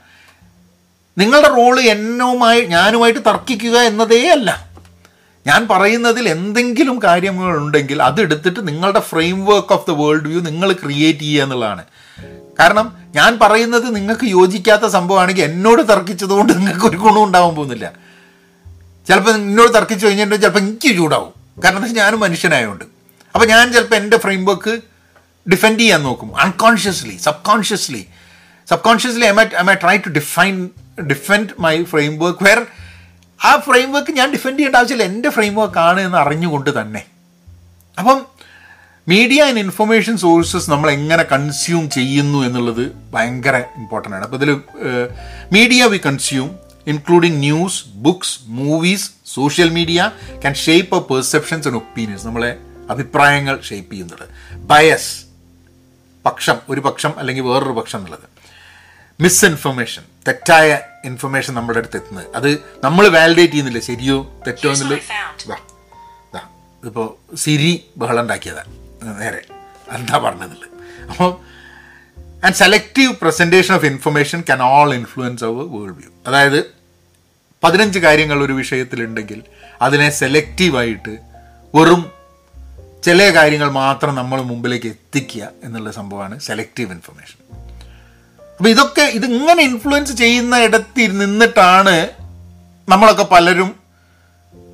നിങ്ങളുടെ റോൾ എന്നുമായി ഞാനുമായിട്ട് തർക്കിക്കുക എന്നതേ അല്ല. ഞാൻ പറയുന്നതിൽ എന്തെങ്കിലും കാര്യങ്ങളുണ്ടെങ്കിൽ അതെടുത്തിട്ട് നിങ്ങളുടെ framework of the world view നിങ്ങൾ ക്രിയേറ്റ് ചെയ്യുക എന്നുള്ളതാണ്. കാരണം ഞാൻ പറയുന്നത് നിങ്ങൾക്ക് യോജിക്കാത്ത സംഭവമാണെങ്കിൽ എന്നോട് തർക്കിച്ചതുകൊണ്ട് നിങ്ങൾക്ക് ഒരു ഗുണം ഉണ്ടാവാൻ പോകുന്നില്ല. ചിലപ്പോൾ എന്നോട് തർക്കിച്ചു കഴിഞ്ഞിട്ടുണ്ടെങ്കിൽ ചിലപ്പോൾ എനിക്ക് ചൂടാവും. കാരണം എന്താ ഞാനും മനുഷ്യനായതുകൊണ്ട് അപ്പോൾ ഞാൻ ചിലപ്പോൾ എന്റെ ഫ്രെയിം വർക്ക് ഡിഫെൻഡ് ചെയ്യാൻ നോക്കും unconsciously subconsciously subconsciously I my I my try to define defend my framework where ആ ഫ്രെയിം വർക്ക് ഞാൻ ഡിഫെൻഡ് ചെയ്യേണ്ട ആവശ്യമില്ല എന്റെ ഫ്രെയിം ആണ് എന്ന് അറിഞ്ഞുകൊണ്ട് തന്നെ. അപ്പം മീഡിയ ആൻഡ് ഇൻഫർമേഷൻ സോഴ്സസ് നമ്മൾ എങ്ങനെ കൺസ്യൂം ചെയ്യുന്നു എന്നുള്ളത് ഭയങ്കര ഇമ്പോർട്ടന്റ് ആണ്. അപ്പോൾ ഇതിൽ media we consume including news books movies social media can shape perceptions and opinions നമ്മളെ അഭിപ്രായങ്ങൾ ഷേപ്പ് ചെയ്യുന്നുണ്ട് ബയസ് പക്ഷം ഒരു പക്ഷം അല്ലെങ്കിൽ വേറൊരു പക്ഷം എന്നുള്ളത്. മിസ്ഇൻഫർമേഷൻ തെറ്റായ ഇൻഫർമേഷൻ നമ്മുടെ അടുത്ത് എത്തുന്നത്. അത് നമ്മൾ വാലിഡേറ്റ് ചെയ്യുന്നില്ല? ശരിയോ തെറ്റോ എന്നുള്ളത് വാ ദാ, ഇതിപ്പോൾ സിരി ബഹളം ഉണ്ടാക്കിയതാണ് നേരെ എന്താ പറഞ്ഞതിൽ അപ്പോൾ and selective presentation of information can all influence our world view അതായത് പതിനഞ്ച് കാര്യങ്ങൾ ഒരു വിഷയത്തിലുണ്ടെങ്കിൽ അതിനെ സെലക്റ്റീവായിട്ട് വെറും ചില കാര്യങ്ങൾ മാത്രം നമ്മൾ മുമ്പിലേക്ക് എത്തിക്കുക എന്നുള്ള സംഭവമാണ് സെലക്റ്റീവ് ഇൻഫർമേഷൻ അപ്പോൾ ഇതൊക്കെ ഇതിങ്ങനെ ഇൻഫ്ലുവൻസ് ചെയ്യുന്ന ഇടത്തിൽ നിന്നിട്ടാണ് നമ്മളൊക്കെ പലരും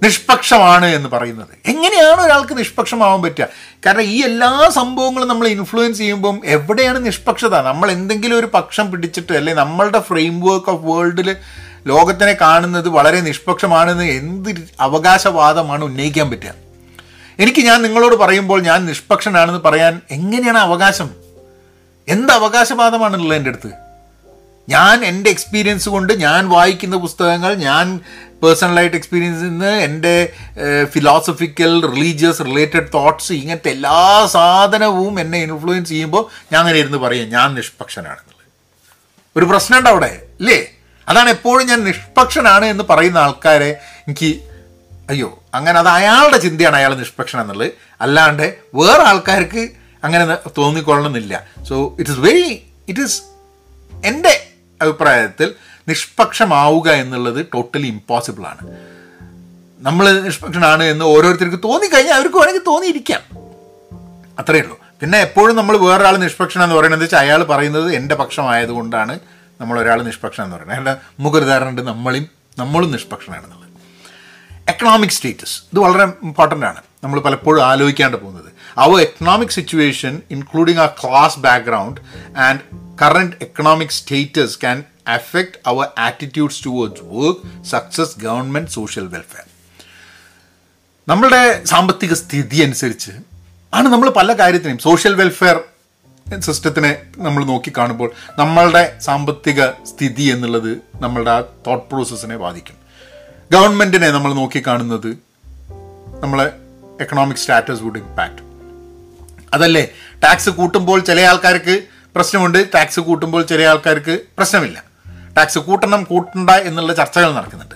നിഷ്പക്ഷമാണ് എന്ന് പറയുന്നത്. എങ്ങനെയാണ് ഒരാൾക്ക് നിഷ്പക്ഷമാവാൻ പറ്റുക? കാരണം ഈ എല്ലാ സംഭവങ്ങളും നമ്മൾ ഇൻഫ്ലുവൻസ് ചെയ്യുമ്പം എവിടെയാണ് നിഷ്പക്ഷത? നമ്മൾ എന്തെങ്കിലും ഒരു പക്ഷം പിടിച്ചിട്ട് അല്ലെങ്കിൽ നമ്മളുടെ ഫ്രെയിം വർക്ക് ഓഫ് വേൾഡിൽ ലോകത്തിനെ കാണുന്നത് വളരെ നിഷ്പക്ഷമാണെന്ന് എന്ത് അവകാശവാദമാണ് ഉന്നയിക്കാൻ പറ്റുക? എനിക്ക് ഞാൻ നിങ്ങളോട് പറയുമ്പോൾ ഞാൻ നിഷ്പക്ഷനാണെന്ന് പറയാൻ എങ്ങനെയാണ് അവകാശം? എന്ത് അവകാശവാദമാണുള്ളത് എന്റെ അടുത്ത്? ഞാൻ എന്റെ എക്സ്പീരിയൻസ് കൊണ്ട് ഞാൻ വായിക്കുന്ന പുസ്തകങ്ങൾ ഞാൻ പേഴ്സണലായിട്ട് എക്സ്പീരിയൻസ് നിന്ന് എന്റെ ഫിലോസഫിക്കൽ റിലീജിയസ് റിലേറ്റഡ് തോട്ട്സ് ഇങ്ങനത്തെ എല്ലാ സാധനവും എന്നെ ഇൻഫ്ലുവൻസ് ചെയ്യുമ്പോൾ ഞാൻ അങ്ങനെ ഇരുന്ന് പറയും ഞാൻ നിഷ്പക്ഷനാണെന്നുള്ളത്. ഒരു പ്രശ്നമുണ്ട് അവിടെ ഇല്ലേ? അതാണ് എപ്പോഴും ഞാൻ നിഷ്പക്ഷനാണ് എന്ന് പറയുന്ന ആൾക്കാരെ എനിക്ക് അയ്യോ അങ്ങനെ അത് അയാളുടെ ചിന്തയാണ് അയാൾ നിഷ്പക്ഷൻ എന്നുള്ളത്. അല്ലാണ്ട് വേറെ ആൾക്കാർക്ക് അങ്ങനെ തോന്നിക്കൊള്ളണമെന്നില്ല. So it is very it is എന്റെ അഭിപ്രായത്തിൽ നിഷ്പക്ഷമാവുക എന്നുള്ളത് ടോട്ടലി ഇമ്പോസിബിൾ ആണ്. നമ്മൾ നിഷ്പക്ഷനാണ് എന്ന് ഓരോരുത്തർക്ക് തോന്നിക്കഴിഞ്ഞാൽ അവർക്ക് വേണമെങ്കിൽ തോന്നിയിരിക്കാം. അത്രയേ ഉള്ളൂ. പിന്നെ എപ്പോഴും നമ്മൾ വേറൊരാൾ നിഷ്പക്ഷൻ എന്ന് പറയുന്നത് വെച്ചാൽ അയാൾ പറയുന്നത് എന്റെ പക്ഷമായതുകൊണ്ടാണ് നമ്മളൊരാൾ നിഷ്പക്ഷൻ എന്ന് പറയുന്നത്. അയാളുടെ മുഖോദാഹരണമുണ്ട് നമ്മളും നമ്മളും നിഷ്പക്ഷനാണെന്നുള്ളത്. എക്കണോമിക് സ്റ്റേറ്റസ് ഇത് വളരെ ഇമ്പോർട്ടന്റ് ആണ്. നമ്മൾ പലപ്പോഴും ആലോചിക്കാണ്ട് പോകുന്നത്. അവർ എക്കണോമിക് സിറ്റുവേഷൻ ഇൻക്ലൂഡിങ് ആ class background and current economic status can affect our attitudes towards work success government social welfare നമ്മളുടെ സാമ്പത്തിക സ്ഥിതി അനുസരിച്ച് ആണ് നമ്മൾ പല കാര്യത്തിനെയും സോഷ്യൽ വെൽഫെയർ സിസ്റ്റത്തിനെ നമ്മൾ നോക്കിക്കാണുമ്പോൾ നമ്മളുടെ സാമ്പത്തിക സ്ഥിതി എന്നുള്ളത് നമ്മളുടെ ആ തോട്ട് പ്രോസസ്സിനെ ബാധിക്കും. ഗവൺമെന്റിനെ നമ്മൾ നോക്കി കാണുന്നത് നമ്മളെ എക്കണോമിക് സ്റ്റാറ്റസ് വുഡ് ഇമ്പാക്റ്റ് അതല്ലേ? ടാക്സ് കൂട്ടുമ്പോൾ ചില ആൾക്കാർക്ക് പ്രശ്നമുണ്ട് ടാക്സ് കൂട്ടുമ്പോൾ ചില ആൾക്കാർക്ക് പ്രശ്നമില്ല. ടാക്സ് കൂട്ടണം കൂട്ടണ്ട എന്നുള്ള ചർച്ചകൾ നടക്കുന്നുണ്ട്.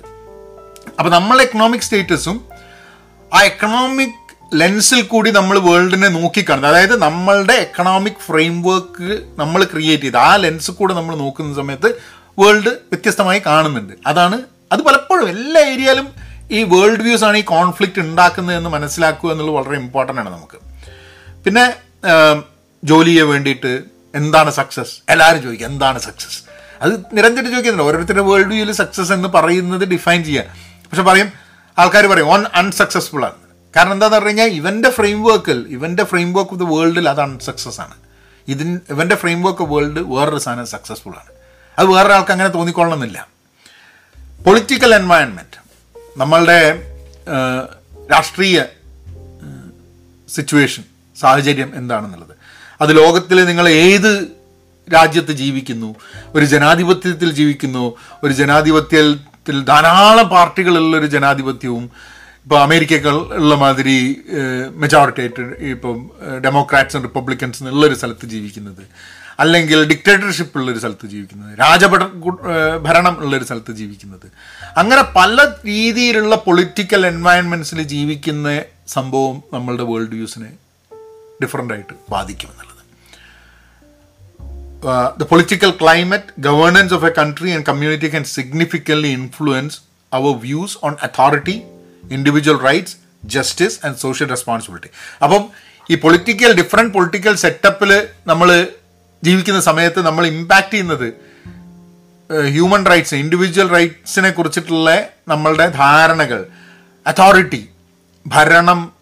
അപ്പോൾ നമ്മളെ എക്കണോമിക് സ്റ്റേറ്റസും ആ എക്കണോമിക് ലെൻസിൽ കൂടി നമ്മൾ വേൾഡിനെ നോക്കിക്കാണുന്നത്. അതായത് നമ്മളുടെ എക്കണോമിക് ഫ്രെയിംവർക്ക് നമ്മൾ ക്രിയേറ്റ് ചെയ്ത് ആ ലെൻസ് കൂടെ നമ്മൾ നോക്കുന്ന സമയത്ത് വേൾഡ് വ്യത്യസ്തമായി കാണുന്നുണ്ട്. അതാണ് അത് പലപ്പോഴും എല്ലാ ഏരിയയിലും ഈ വേൾഡ് വ്യൂസ് ആണ് ഈ കോൺഫ്ലിക്റ്റ് ഉണ്ടാക്കുന്നത് എന്ന് മനസ്സിലാക്കുക എന്നുള്ളത് വളരെ ഇമ്പോർട്ടന്റ് ആണ് നമുക്ക്. പിന്നെ ജോലിയെ വേണ്ടിയിട്ട് എന്താണ് സക്സസ് എല്ലാവരും ചോദിക്കുക എന്താണ് സക്സസ് അത് നിരന്തരം ചോദിക്കുന്നുണ്ട്. ഓരോരുത്തരുടെ വേൾഡ് വ്യൂവിൽ സക്സസ് എന്ന് പറയുന്നത് ഡിഫൈൻ ചെയ്യുക പക്ഷെ പറയും ആൾക്കാർ പറയും ഓൺ അൺസക്സസ്ഫുൾ ആണ്. കാരണം എന്താണെന്ന് പറഞ്ഞു കഴിഞ്ഞാൽ ഇവന്റെ ഫ്രെയിം വർക്കിൽ ഇവന്റെ ഫ്രെയിം വർക്ക് ഓഫ് ദ വേൾഡിൽ അത് അൺസക്സസ് ആണ്. ഇതിൻ ഇവന്റെ ഫ്രെയിം വർക്ക് വേൾഡ് വേറൊരു സാധനം സക്സസ്ഫുൾ ആണ്. അത് വേറൊരാൾക്ക് അങ്ങനെ തോന്നിക്കൊള്ളണമെന്നില്ല. പൊളിറ്റിക്കൽ എൻവയൺമെന്റ് നമ്മളുടെ രാഷ്ട്രീയ സിറ്റുവേഷൻ സാഹചര്യം എന്താണെന്നുള്ളത്. അത് ലോകത്തിൽ നിങ്ങൾ ഏത് രാജ്യത്ത് ജീവിക്കുന്നു ഒരു ജനാധിപത്യത്തിൽ ജീവിക്കുന്നു ഒരു ജനാധിപത്യത്തിൽ ധാരാളം പാർട്ടികളുള്ളൊരു ജനാധിപത്യവും ഇപ്പോൾ അമേരിക്കകൾ ഉള്ള മാതിരി മെജോറിറ്റി ആയിട്ട് ഇപ്പം ഡെമോക്രാറ്റ്സും റിപ്പബ്ലിക്കൻസും ഉള്ളൊരു സ്ഥലത്ത് ജീവിക്കുന്നത്. അല്ലെങ്കിൽ ഡിക്റ്റേറ്റർഷിപ്പ് ഉള്ളൊരു സ്ഥലത്ത് ജീവിക്കുന്നത് രാജഭട ഭരണം ഉള്ളൊരു സ്ഥലത്ത് ജീവിക്കുന്നത്. അങ്ങനെ പല രീതിയിലുള്ള പൊളിറ്റിക്കൽ എൻവയൺമെന്റ്സിൽ ജീവിക്കുന്ന സംഭവം നമ്മളുടെ വേൾഡ് വ്യൂസിനെ ഡിഫറെന്റ് ആയിട്ട് ബാധിക്കുമെന്നുള്ളത് the political climate governance of a country and community can significantly influence our views on authority individual rights justice and social responsibility അപ്പം ഈ പൊളിറ്റിക്കൽ ഡിഫറെന്റ് പൊളിറ്റിക്കൽ സെറ്റപ്പിൽ നമ്മൾ ജീവിക്കുന്ന സമയത്ത് നമ്മൾ ഇമ്പാക്റ്റ് ചെയ്യുന്നത് ഹ്യൂമൻ റൈറ്റ്സ് ഇൻഡിവിജ്വൽ റൈറ്റ്സിനെ കുറിച്ചിട്ടുള്ള നമ്മളുടെ ധാരണകൾ. അതോറിറ്റി ഭരണം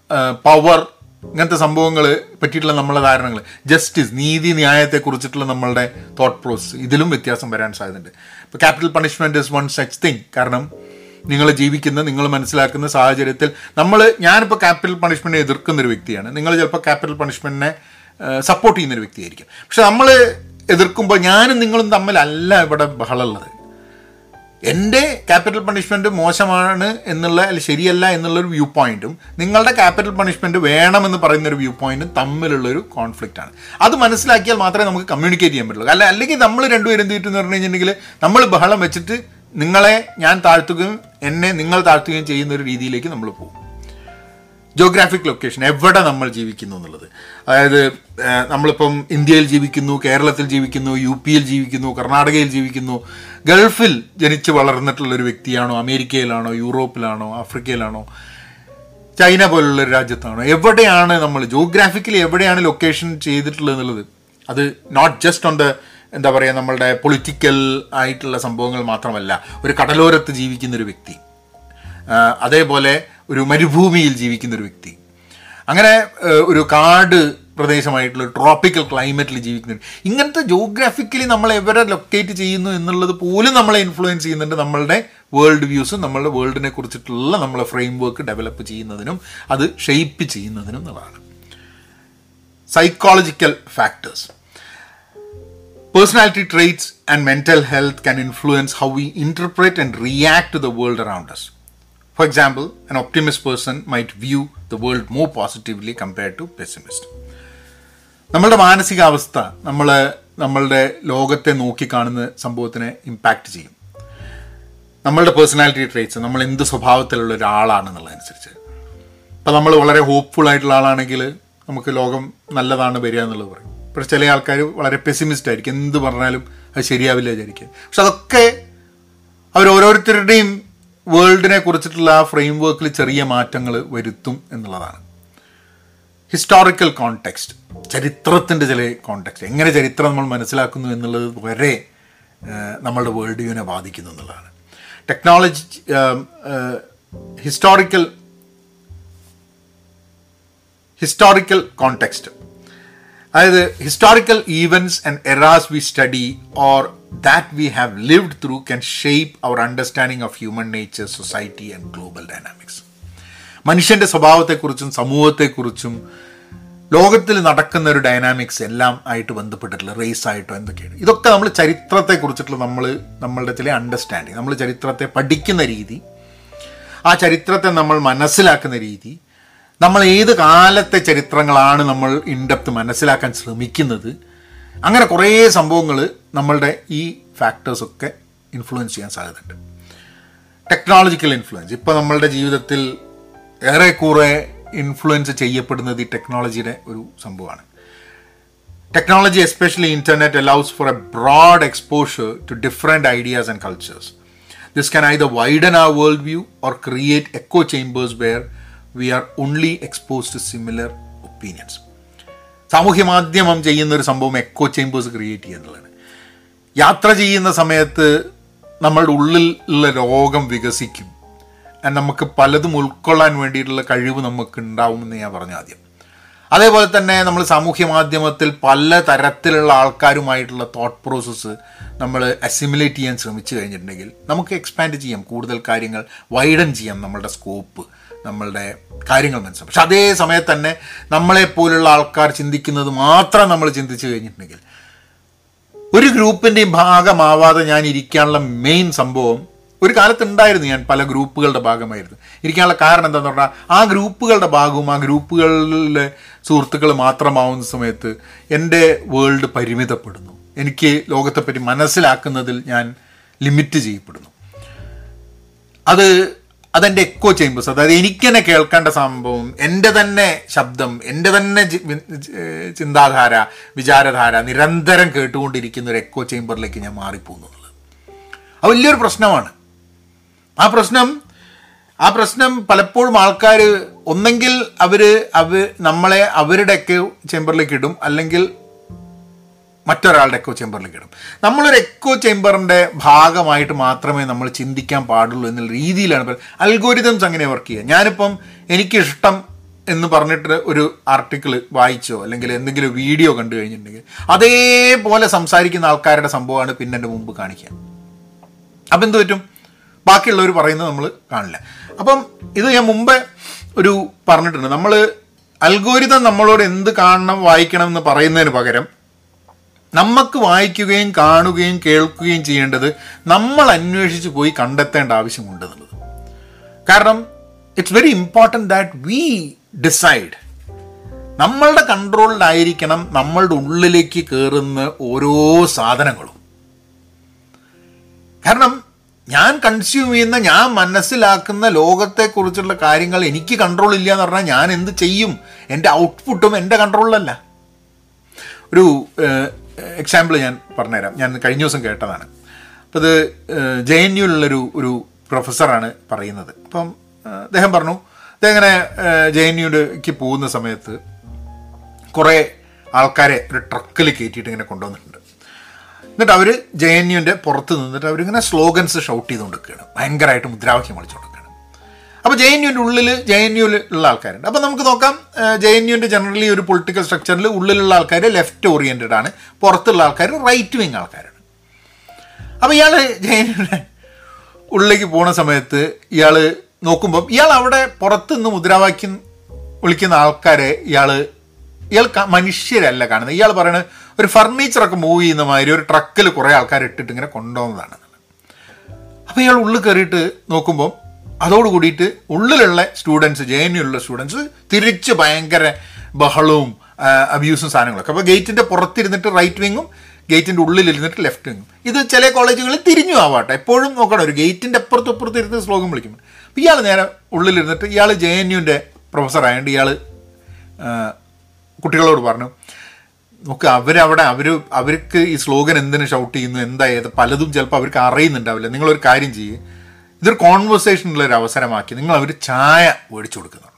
പവർ ഇങ്ങനത്തെ സംഭവങ്ങൾ പറ്റിയിട്ടുള്ള നമ്മളെ ധാരണകൾ ജസ്റ്റിസ് നീതി ന്യായത്തെ കുറിച്ചിട്ടുള്ള നമ്മളുടെ തോട്ട് പ്രോസസ് ഇതിലും വ്യത്യാസം വരാൻ സാധ്യതയുണ്ട്. ഇപ്പോൾ capital punishment is one such thing കാരണം നിങ്ങൾ ജീവിക്കുന്ന നിങ്ങൾ മനസ്സിലാക്കുന്ന സാഹചര്യത്തിൽ നമ്മൾ ഞാനിപ്പോൾ ക്യാപിറ്റൽ പണിഷ്മെന്റിനെ എതിർക്കുന്നൊരു വ്യക്തിയാണ്. നിങ്ങൾ ചിലപ്പോൾ ക്യാപിറ്റൽ പണിഷ്മെന്റിനെ സപ്പോർട്ട് ചെയ്യുന്നൊരു വ്യക്തിയായിരിക്കും. പക്ഷെ നമ്മൾ എതിർക്കുമ്പോൾ ഞാനും നിങ്ങളും തമ്മിലല്ല ഇവിടെ ബഹളമുള്ളത്. എന്റെ ക്യാപിറ്റൽ പണിഷ്മെന്റ് മോശമാണ് എന്നുള്ള അല്ല ശരിയല്ല എന്നുള്ളൊരു വ്യൂ പോയിന്റും നിങ്ങളുടെ ക്യാപിറ്റൽ പണിഷ്മെന്റ് വേണമെന്ന് പറയുന്നൊരു വ്യൂ പോയിന്റും തമ്മിലുള്ളൊരു കോൺഫ്ലിക്റ്റ് ആണ്. അത് മനസ്സിലാക്കിയാൽ മാത്രമേ നമുക്ക് കമ്മ്യൂണിക്കേറ്റ് ചെയ്യാൻ പറ്റുള്ളൂ. അല്ല അല്ലെങ്കിൽ നമ്മൾ രണ്ടുപേരും എന്ത് എന്ന് പറഞ്ഞു കഴിഞ്ഞിട്ടുണ്ടെങ്കിൽ നമ്മൾ ബഹളം വെച്ചിട്ട് നിങ്ങളെ ഞാൻ താഴ്ത്തുകയും എന്നെ നിങ്ങൾ താഴ്ത്തുകയും ചെയ്യുന്ന ഒരു രീതിയിലേക്ക് നമ്മൾ പോകും. ജോഗ്രാഫിക് ലൊക്കേഷൻ എവിടെ നമ്മൾ ജീവിക്കുന്നു എന്നുള്ളത്. അതായത് നമ്മളിപ്പം ഇന്ത്യയിൽ ജീവിക്കുന്നു കേരളത്തിൽ ജീവിക്കുന്നു യു പിയിൽ ജീവിക്കുന്നു കർണാടകയിൽ ജീവിക്കുന്നു. ഗൾഫിൽ ജനിച്ച് വളർന്നിട്ടുള്ള ഒരു വ്യക്തിയാണോ അമേരിക്കയിലാണോ യൂറോപ്പിലാണോ ആഫ്രിക്കയിലാണോ ചൈന പോലുള്ള ഒരു രാജ്യത്താണോ എവിടെയാണ് നമ്മൾ ജോഗ്രാഫിക്കലി എവിടെയാണ് ലൊക്കേഷൻ ചെയ്തിട്ടുള്ളത് എന്നുള്ളത്. അത് നോട്ട് ജസ്റ്റ് ഓൺ ദ എന്താ പറയുക നമ്മളുടെ പൊളിറ്റിക്കൽ ആയിട്ടുള്ള സംഭവങ്ങൾ മാത്രമല്ല ഒരു കടലോരത്ത് ജീവിക്കുന്ന ഒരു വ്യക്തി. അതേപോലെ ഒരു മരുഭൂമിയിൽ ജീവിക്കുന്ന ഒരു വ്യക്തി. അങ്ങനെ ഒരു കാട് പ്രദേശമായിട്ടുള്ള ട്രോപ്പിക്കൽ ക്ലൈമറ്റിൽ ജീവിക്കുന്നുണ്ട് ഇങ്ങനത്തെ ജോഗ്രാഫിക്കലി നമ്മൾ എവരെ ലൊക്കേറ്റ് ചെയ്യുന്നു എന്നുള്ളത് പോലും നമ്മളെ ഇൻഫ്ലുവൻസ് ചെയ്യുന്നുണ്ട് നമ്മളുടെ വേൾഡ് വ്യൂസും നമ്മളുടെ വേൾഡിനെ കുറിച്ചിട്ടുള്ള നമ്മളെ ഫ്രെയിം വർക്ക് ഡെവലപ്പ് ചെയ്യുന്നതിനും അത് ഷെയ്പ്പ് ചെയ്യുന്നതിനും എന്നുള്ളതാണ് psychological factors personality traits and mental health can influence how we interpret and react to the world around us. For example, an optimist person might view the world more positively compared to pessimist നമ്മളുടെ മാനസികാവസ്ഥ നമ്മൾ നമ്മളുടെ ലോകത്തെ നോക്കിക്കാണുന്ന സംഭവത്തിനെ impact ചെയ്യും. നമ്മളുടെ personality traits നമ്മൾ എന്ത് സ്വഭാവത്തിലുള്ള ഒരാളാണെന്നുള്ളതനുസരിച്ച്. ഇപ്പം നമ്മൾ വളരെ ഹോപ്പ്ഫുൾ ആയിട്ടുള്ള ആളാണെങ്കിൽ നമുക്ക് ലോകം നല്ലതാണ് വരിക എന്നുള്ളത് പറയും. പക്ഷേ ചില ആൾക്കാർ വളരെ പെസിമിസ്റ്റ് ആയിരിക്കും. എന്ത് പറഞ്ഞാലും അത് ശരിയാവില്ല വിചാരിക്കുക. പക്ഷെ അതൊക്കെ അവർ ഓരോരുത്തരുടെയും വേൾഡിനെ കുറിച്ചിട്ടുള്ള ആ ഫ്രെയിം വർക്കിൽ ചെറിയ മാറ്റങ്ങൾ വരുത്തും എന്നുള്ളതാണ്. ഹിസ്റ്റോറിക്കൽ കോണ്ടെക്സ്റ്റ് ചരിത്രത്തിന്റെ ചില കോണ്ടെക്സ്റ്റ് എങ്ങനെ ചരിത്രം നമ്മൾ മനസ്സിലാക്കുന്നു എന്നുള്ളത് വരെ നമ്മളുടെ വേൾഡ് വ്യൂവിനെ ബാധിക്കുന്നു എന്നുള്ളതാണ്. ടെക്നോളജി ഹിസ്റ്റോറിക്കൽ ഹിസ്റ്റോറിക്കൽ കോണ്ടെക്സ്റ്റ് അതായത് historical events and eras we study or that we have lived through can shape our understanding of human nature society and global dynamics മനുഷ്യന്റെ സ്വഭാവത്തെക്കുറിച്ചും സമൂഹത്തെക്കുറിച്ചും ലോകത്തിൽ നടക്കുന്ന ഒരു ഡൈനാമിക്സ് എല്ലാം ആയിട്ട് ബന്ധപ്പെട്ടിട്ടുള്ള റേസ് ആയിട്ടോ എന്തൊക്കെയാണ്. ഇതൊക്കെ നമ്മൾ ചരിത്രത്തെക്കുറിച്ചിട്ടുള്ള നമ്മൾ നമ്മളുടെ ചില അണ്ടർസ്റ്റാൻഡിങ് നമ്മൾ ചരിത്രത്തെ പഠിക്കുന്ന രീതി ആ ചരിത്രത്തെ നമ്മൾ മനസ്സിലാക്കുന്ന രീതി നമ്മൾ ഏത് കാലത്തെ ചരിത്രങ്ങളാണ് നമ്മൾ ഇൻഡെപ്ത് മനസ്സിലാക്കാൻ ശ്രമിക്കുന്നത്? അങ്ങനെ കുറേ സംഭവങ്ങൾ നമ്മളുടെ ഈ ഫാക്ടേഴ്സൊക്കെ ഇൻഫ്ലുവൻസ് ചെയ്യാൻ സാധ്യതയുണ്ട്. ടെക്നോളജിക്കൽ ഇൻഫ്ലുവൻസ് ഇപ്പോൾ നമ്മളുടെ ജീവിതത്തിൽ ഏറെക്കുറെ ഇൻഫ്ലുവൻസ് ചെയ്യപ്പെടുന്നത് ഈ ടെക്നോളജിയുടെ ഒരു സംഭവമാണ്. Technology especially internet allows for a broad exposure to different ideas and cultures this can I the widen ആ world view or create echo chambers where we are only expose to similar opinions സാമൂഹ്യ മാധ്യമം ചെയ്യുന്ന ഒരു സംഭവം echo chambers create ചെയ്യുന്നതാണ്. യാത്ര ചെയ്യുന്ന സമയത്ത് നമ്മളുടെ ഉള്ളിൽ ഉള്ള രോഗം വികസിക്കും. നമുക്ക് പലതും ഉൾക്കൊള്ളാൻ വേണ്ടിയിട്ടുള്ള കഴിവ് നമുക്ക് ഉണ്ടാവുമെന്ന് ഞാൻ പറഞ്ഞു ആദ്യം. അതേപോലെ തന്നെ നമ്മൾ സാമൂഹ്യ മാധ്യമത്തിൽ പല തരത്തിലുള്ള ആൾക്കാരുമായിട്ടുള്ള തോട്ട് പ്രോസസ്സ് നമ്മൾ അസിമുലേറ്റ് ചെയ്യാൻ ശ്രമിച്ചു കഴിഞ്ഞിട്ടുണ്ടെങ്കിൽ നമുക്ക് എക്സ്പാൻഡ് ചെയ്യാം. കൂടുതൽ കാര്യങ്ങൾ വൈഡൻ ചെയ്യാം നമ്മളുടെ സ്കോപ്പ് നമ്മളുടെ കാര്യങ്ങൾ മനസ്സിലാവും. പക്ഷെ അതേ സമയത്ത് തന്നെ നമ്മളെപ്പോലുള്ള ആൾക്കാർ ചിന്തിക്കുന്നത് മാത്രം നമ്മൾ ചിന്തിച്ചു കഴിഞ്ഞിട്ടുണ്ടെങ്കിൽ ഒരു ഗ്രൂപ്പിന്റെയും ഭാഗമാവാതെ ഞാൻ ഇരിക്കാനുള്ള മെയിൻ സംഭവം ഒരു കാലത്ത് ഉണ്ടായിരുന്നു ഞാൻ പല ഗ്രൂപ്പുകളുടെ ഭാഗമായിരുന്നു. ഇരിക്കാനുള്ള കാരണം എന്താണെന്ന് പറഞ്ഞാൽ ആ ഗ്രൂപ്പുകളുടെ ഭാഗവും ആ ഗ്രൂപ്പുകളിലെ സുഹൃത്തുക്കൾ മാത്രമാവുന്ന സമയത്ത് എന്റെ വേൾഡ് പരിമിതപ്പെടുന്നു. എനിക്ക് ലോകത്തെപ്പറ്റി മനസ്സിലാക്കുന്നതിൽ ഞാൻ ലിമിറ്റ് ചെയ്യപ്പെടുന്നു. അത് അതെന്റെ എക്കോ ചേമ്പേഴ്സ് അതായത് എനിക്ക് തന്നെ കേൾക്കേണ്ട സംഭവം എന്റെ തന്നെ ശബ്ദം എന്റെ തന്നെ ചിന്താധാര വിചാരധാര നിരന്തരം കേട്ടുകൊണ്ടിരിക്കുന്ന ഒരു എക്കോ ചേമ്പറിലേക്ക് ഞാൻ മാറിപ്പോകുന്നു എന്നുള്ളത്. അത് വലിയൊരു പ്രശ്നമാണ്. ആ പ്രശ്നം ആ പ്രശ്നം പലപ്പോഴും ആൾക്കാർ ഒന്നെങ്കിൽ അവർ അവർ നമ്മളെ അവരുടെ എക്കോ ചേമ്പറിലേക്ക് ഇടും. അല്ലെങ്കിൽ മറ്റൊരാളുടെ എക്കോ ചേമ്പറിലേക്ക് ഇടും. നമ്മളൊരു എക്കോ ചേമ്പറിന്റെ ഭാഗമായിട്ട് മാത്രമേ നമ്മൾ ചിന്തിക്കാൻ പാടുള്ളൂ എന്നുള്ള രീതിയിലാണ് അൽഗോരിതംസ് അങ്ങനെ വർക്ക് ചെയ്യുക. ഞാനിപ്പം എനിക്കിഷ്ടം എന്ന് പറഞ്ഞിട്ട് ഒരു ആർട്ടിക്കിൾ വായിച്ചോ അല്ലെങ്കിൽ എന്തെങ്കിലും വീഡിയോ കണ്ടു കഴിഞ്ഞിട്ടുണ്ടെങ്കിൽ അതേപോലെ സംസാരിക്കുന്ന ആൾക്കാരുടെ സംഭവമാണ് പിന്നെ എന്റെ മുമ്പ് കാണിക്കുക. അപ്പം എന്ത് പറ്റും? ബാക്കിയുള്ളവർ പറയുന്നത് നമ്മൾ കാണില്ല. അപ്പം ഇത് ഞാൻ മുമ്പേ ഒരു പറഞ്ഞിട്ടുണ്ട്. നമ്മൾ അൽഗോരിതം നമ്മളോട് എന്ത് കാണണം വായിക്കണം എന്ന് പറയുന്നതിന് പകരം നമുക്ക് വായിക്കുകയും കാണുകയും കേൾക്കുകയും ചെയ്യേണ്ടത് നമ്മൾ അന്വേഷിച്ച് പോയി കണ്ടെത്തേണ്ട ആവശ്യമുണ്ട് എന്നുള്ളത്. കാരണം it's very important that we decide നമ്മളുടെ കൺട്രോളിലായിരിക്കണം നമ്മളുടെ ഉള്ളിലേക്ക് കയറുന്ന ഓരോ സാധനങ്ങളും. കാരണം ഞാൻ കൺസ്യൂം ചെയ്യുന്ന ഞാൻ മനസ്സിലാക്കുന്ന ലോകത്തെക്കുറിച്ചുള്ള കാര്യങ്ങൾ എനിക്ക് കൺട്രോൾ ഇല്ല എന്ന് പറഞ്ഞാൽ ഞാൻ എന്ത് ചെയ്യും? എന്റെ ഔട്ട്പുട്ടും എന്റെ കൺട്രോളിലല്ല ഒരു എക്സാമ്പിൾ ഞാൻ പറഞ്ഞുതരാം. ഞാൻ കഴിഞ്ഞ ദിവസം കേട്ടതാണ്. അപ്പോൾ ഇത് ജെ എൻ യുവിലുള്ളൊരു ഒരു പ്രൊഫസറാണ് പറയുന്നത്. അപ്പം അദ്ദേഹം പറഞ്ഞു അദ്ദേഹം ഇങ്ങനെ ജെ എൻ യുക്ക് പോകുന്ന സമയത്ത് കുറേ ആൾക്കാരെ ഒരു ട്രക്കിൽ കയറ്റിയിട്ട് ഇങ്ങനെ കൊണ്ടുവന്നിട്ടുണ്ട്. എന്നിട്ട് അവർ ജെ എൻ യുവിന്റെ പുറത്ത് നിന്നിട്ട് അവരിങ്ങനെ സ്ലോഗൻസ് ഷൗട്ട് ചെയ്തുകൊണ്ട് നിൽക്കുകയാണ് ഭയങ്കരമായിട്ട് മുദ്രാവാക്യം വിളിച്ചുകൊണ്ട് അപ്പോൾ ജെ എൻ യുവിന്റെ ഉള്ളിൽ ജെ എൻ യുവിൽ ഉള്ള ആൾക്കാരുണ്ട്. അപ്പോൾ നമുക്ക് നോക്കാം ജെ എൻ യുവിന്റെ ജനറലി ഒരു പൊളിറ്റിക്കൽ സ്ട്രക്ചറിൽ ഉള്ളിലുള്ള ആൾക്കാർ ലെഫ്റ്റ് ഓറിയന്റഡ് ആണ്. പുറത്തുള്ള ആൾക്കാർ റൈറ്റ് വിങ് ആൾക്കാരാണ്. അപ്പോൾ ഇയാൾ ജെ എൻ യുവിന്റെ ഉള്ളിലേക്ക് പോണ സമയത്ത് ഇയാൾ നോക്കുമ്പം ഇയാൾ അവിടെ പുറത്തുനിന്ന് മുദ്രാവാക്യം വിളിക്കുന്ന ആൾക്കാരെ ഇയാൾ ഇയാൾ മനുഷ്യരല്ല കാണുന്നത്. ഇയാൾ പറയുന്നത് ഒരു ഫർണിച്ചറൊക്കെ മൂവ് ചെയ്യുന്ന മാതിരി ഒരു ട്രക്കിൽ കുറേ ആൾക്കാർ ഇട്ടിട്ട് ഇങ്ങനെ കൊണ്ടുപോകുന്നതാണ്. അപ്പോൾ ഇയാൾ ഉള്ളിൽ കയറിയിട്ട് നോക്കുമ്പോൾ അതോട് കൂടിയിട്ട് ഉള്ളിലുള്ള സ്റ്റുഡൻസ് ജെ എൻ യുള്ള സ്റ്റുഡൻസ് തിരിച്ച് ഭയങ്കര ബഹളവും അബ്യൂസും സാധനങ്ങളൊക്കെ. അപ്പോൾ ഗേറ്റിന്റെ പുറത്തിരുന്നിട്ട് റൈറ്റ് വിങ്ങും ഗേറ്റിന്റെ ഉള്ളിലിരുന്നിട്ട് ലെഫ്റ്റ് വിങ്ങും ഇത് ചില കോളേജുകളിൽ തിരിഞ്ഞു ആവാട്ടെ. എപ്പോഴും നോക്കണം ഒരു ഗേറ്റിന്റെ അപ്പുറത്തും അപ്പുറത്ത് ഇരുന്ന് ശ്ലോകം വിളിക്കും അപ്പോൾ ഇയാൾ നേരെ ഉള്ളിലിരുന്നിട്ട് ഇയാൾ ജെ എൻ യുന്റെ പ്രൊഫസർ ആയതുകൊണ്ട് ഇയാൾ കുട്ടികളോട് പറഞ്ഞു നോക്ക് അവരവിടെ അവർ അവർക്ക് ഈ സ്ലോഗൻ എന്തിനു ഷൗട്ട് ചെയ്യുന്നു? എന്താ ഏത്? പലതും ചിലപ്പോൾ അവർക്ക് അറിയുന്നുണ്ടാവില്ല. നിങ്ങളൊരു കാര്യം ചെയ്യേ. ഇതൊരു കോൺവെർസേഷനുള്ള ഒരു അവസരമാക്കി നിങ്ങൾ അവർ ചായ മേടിച്ചു കൊടുക്കുന്നുള്ളൂ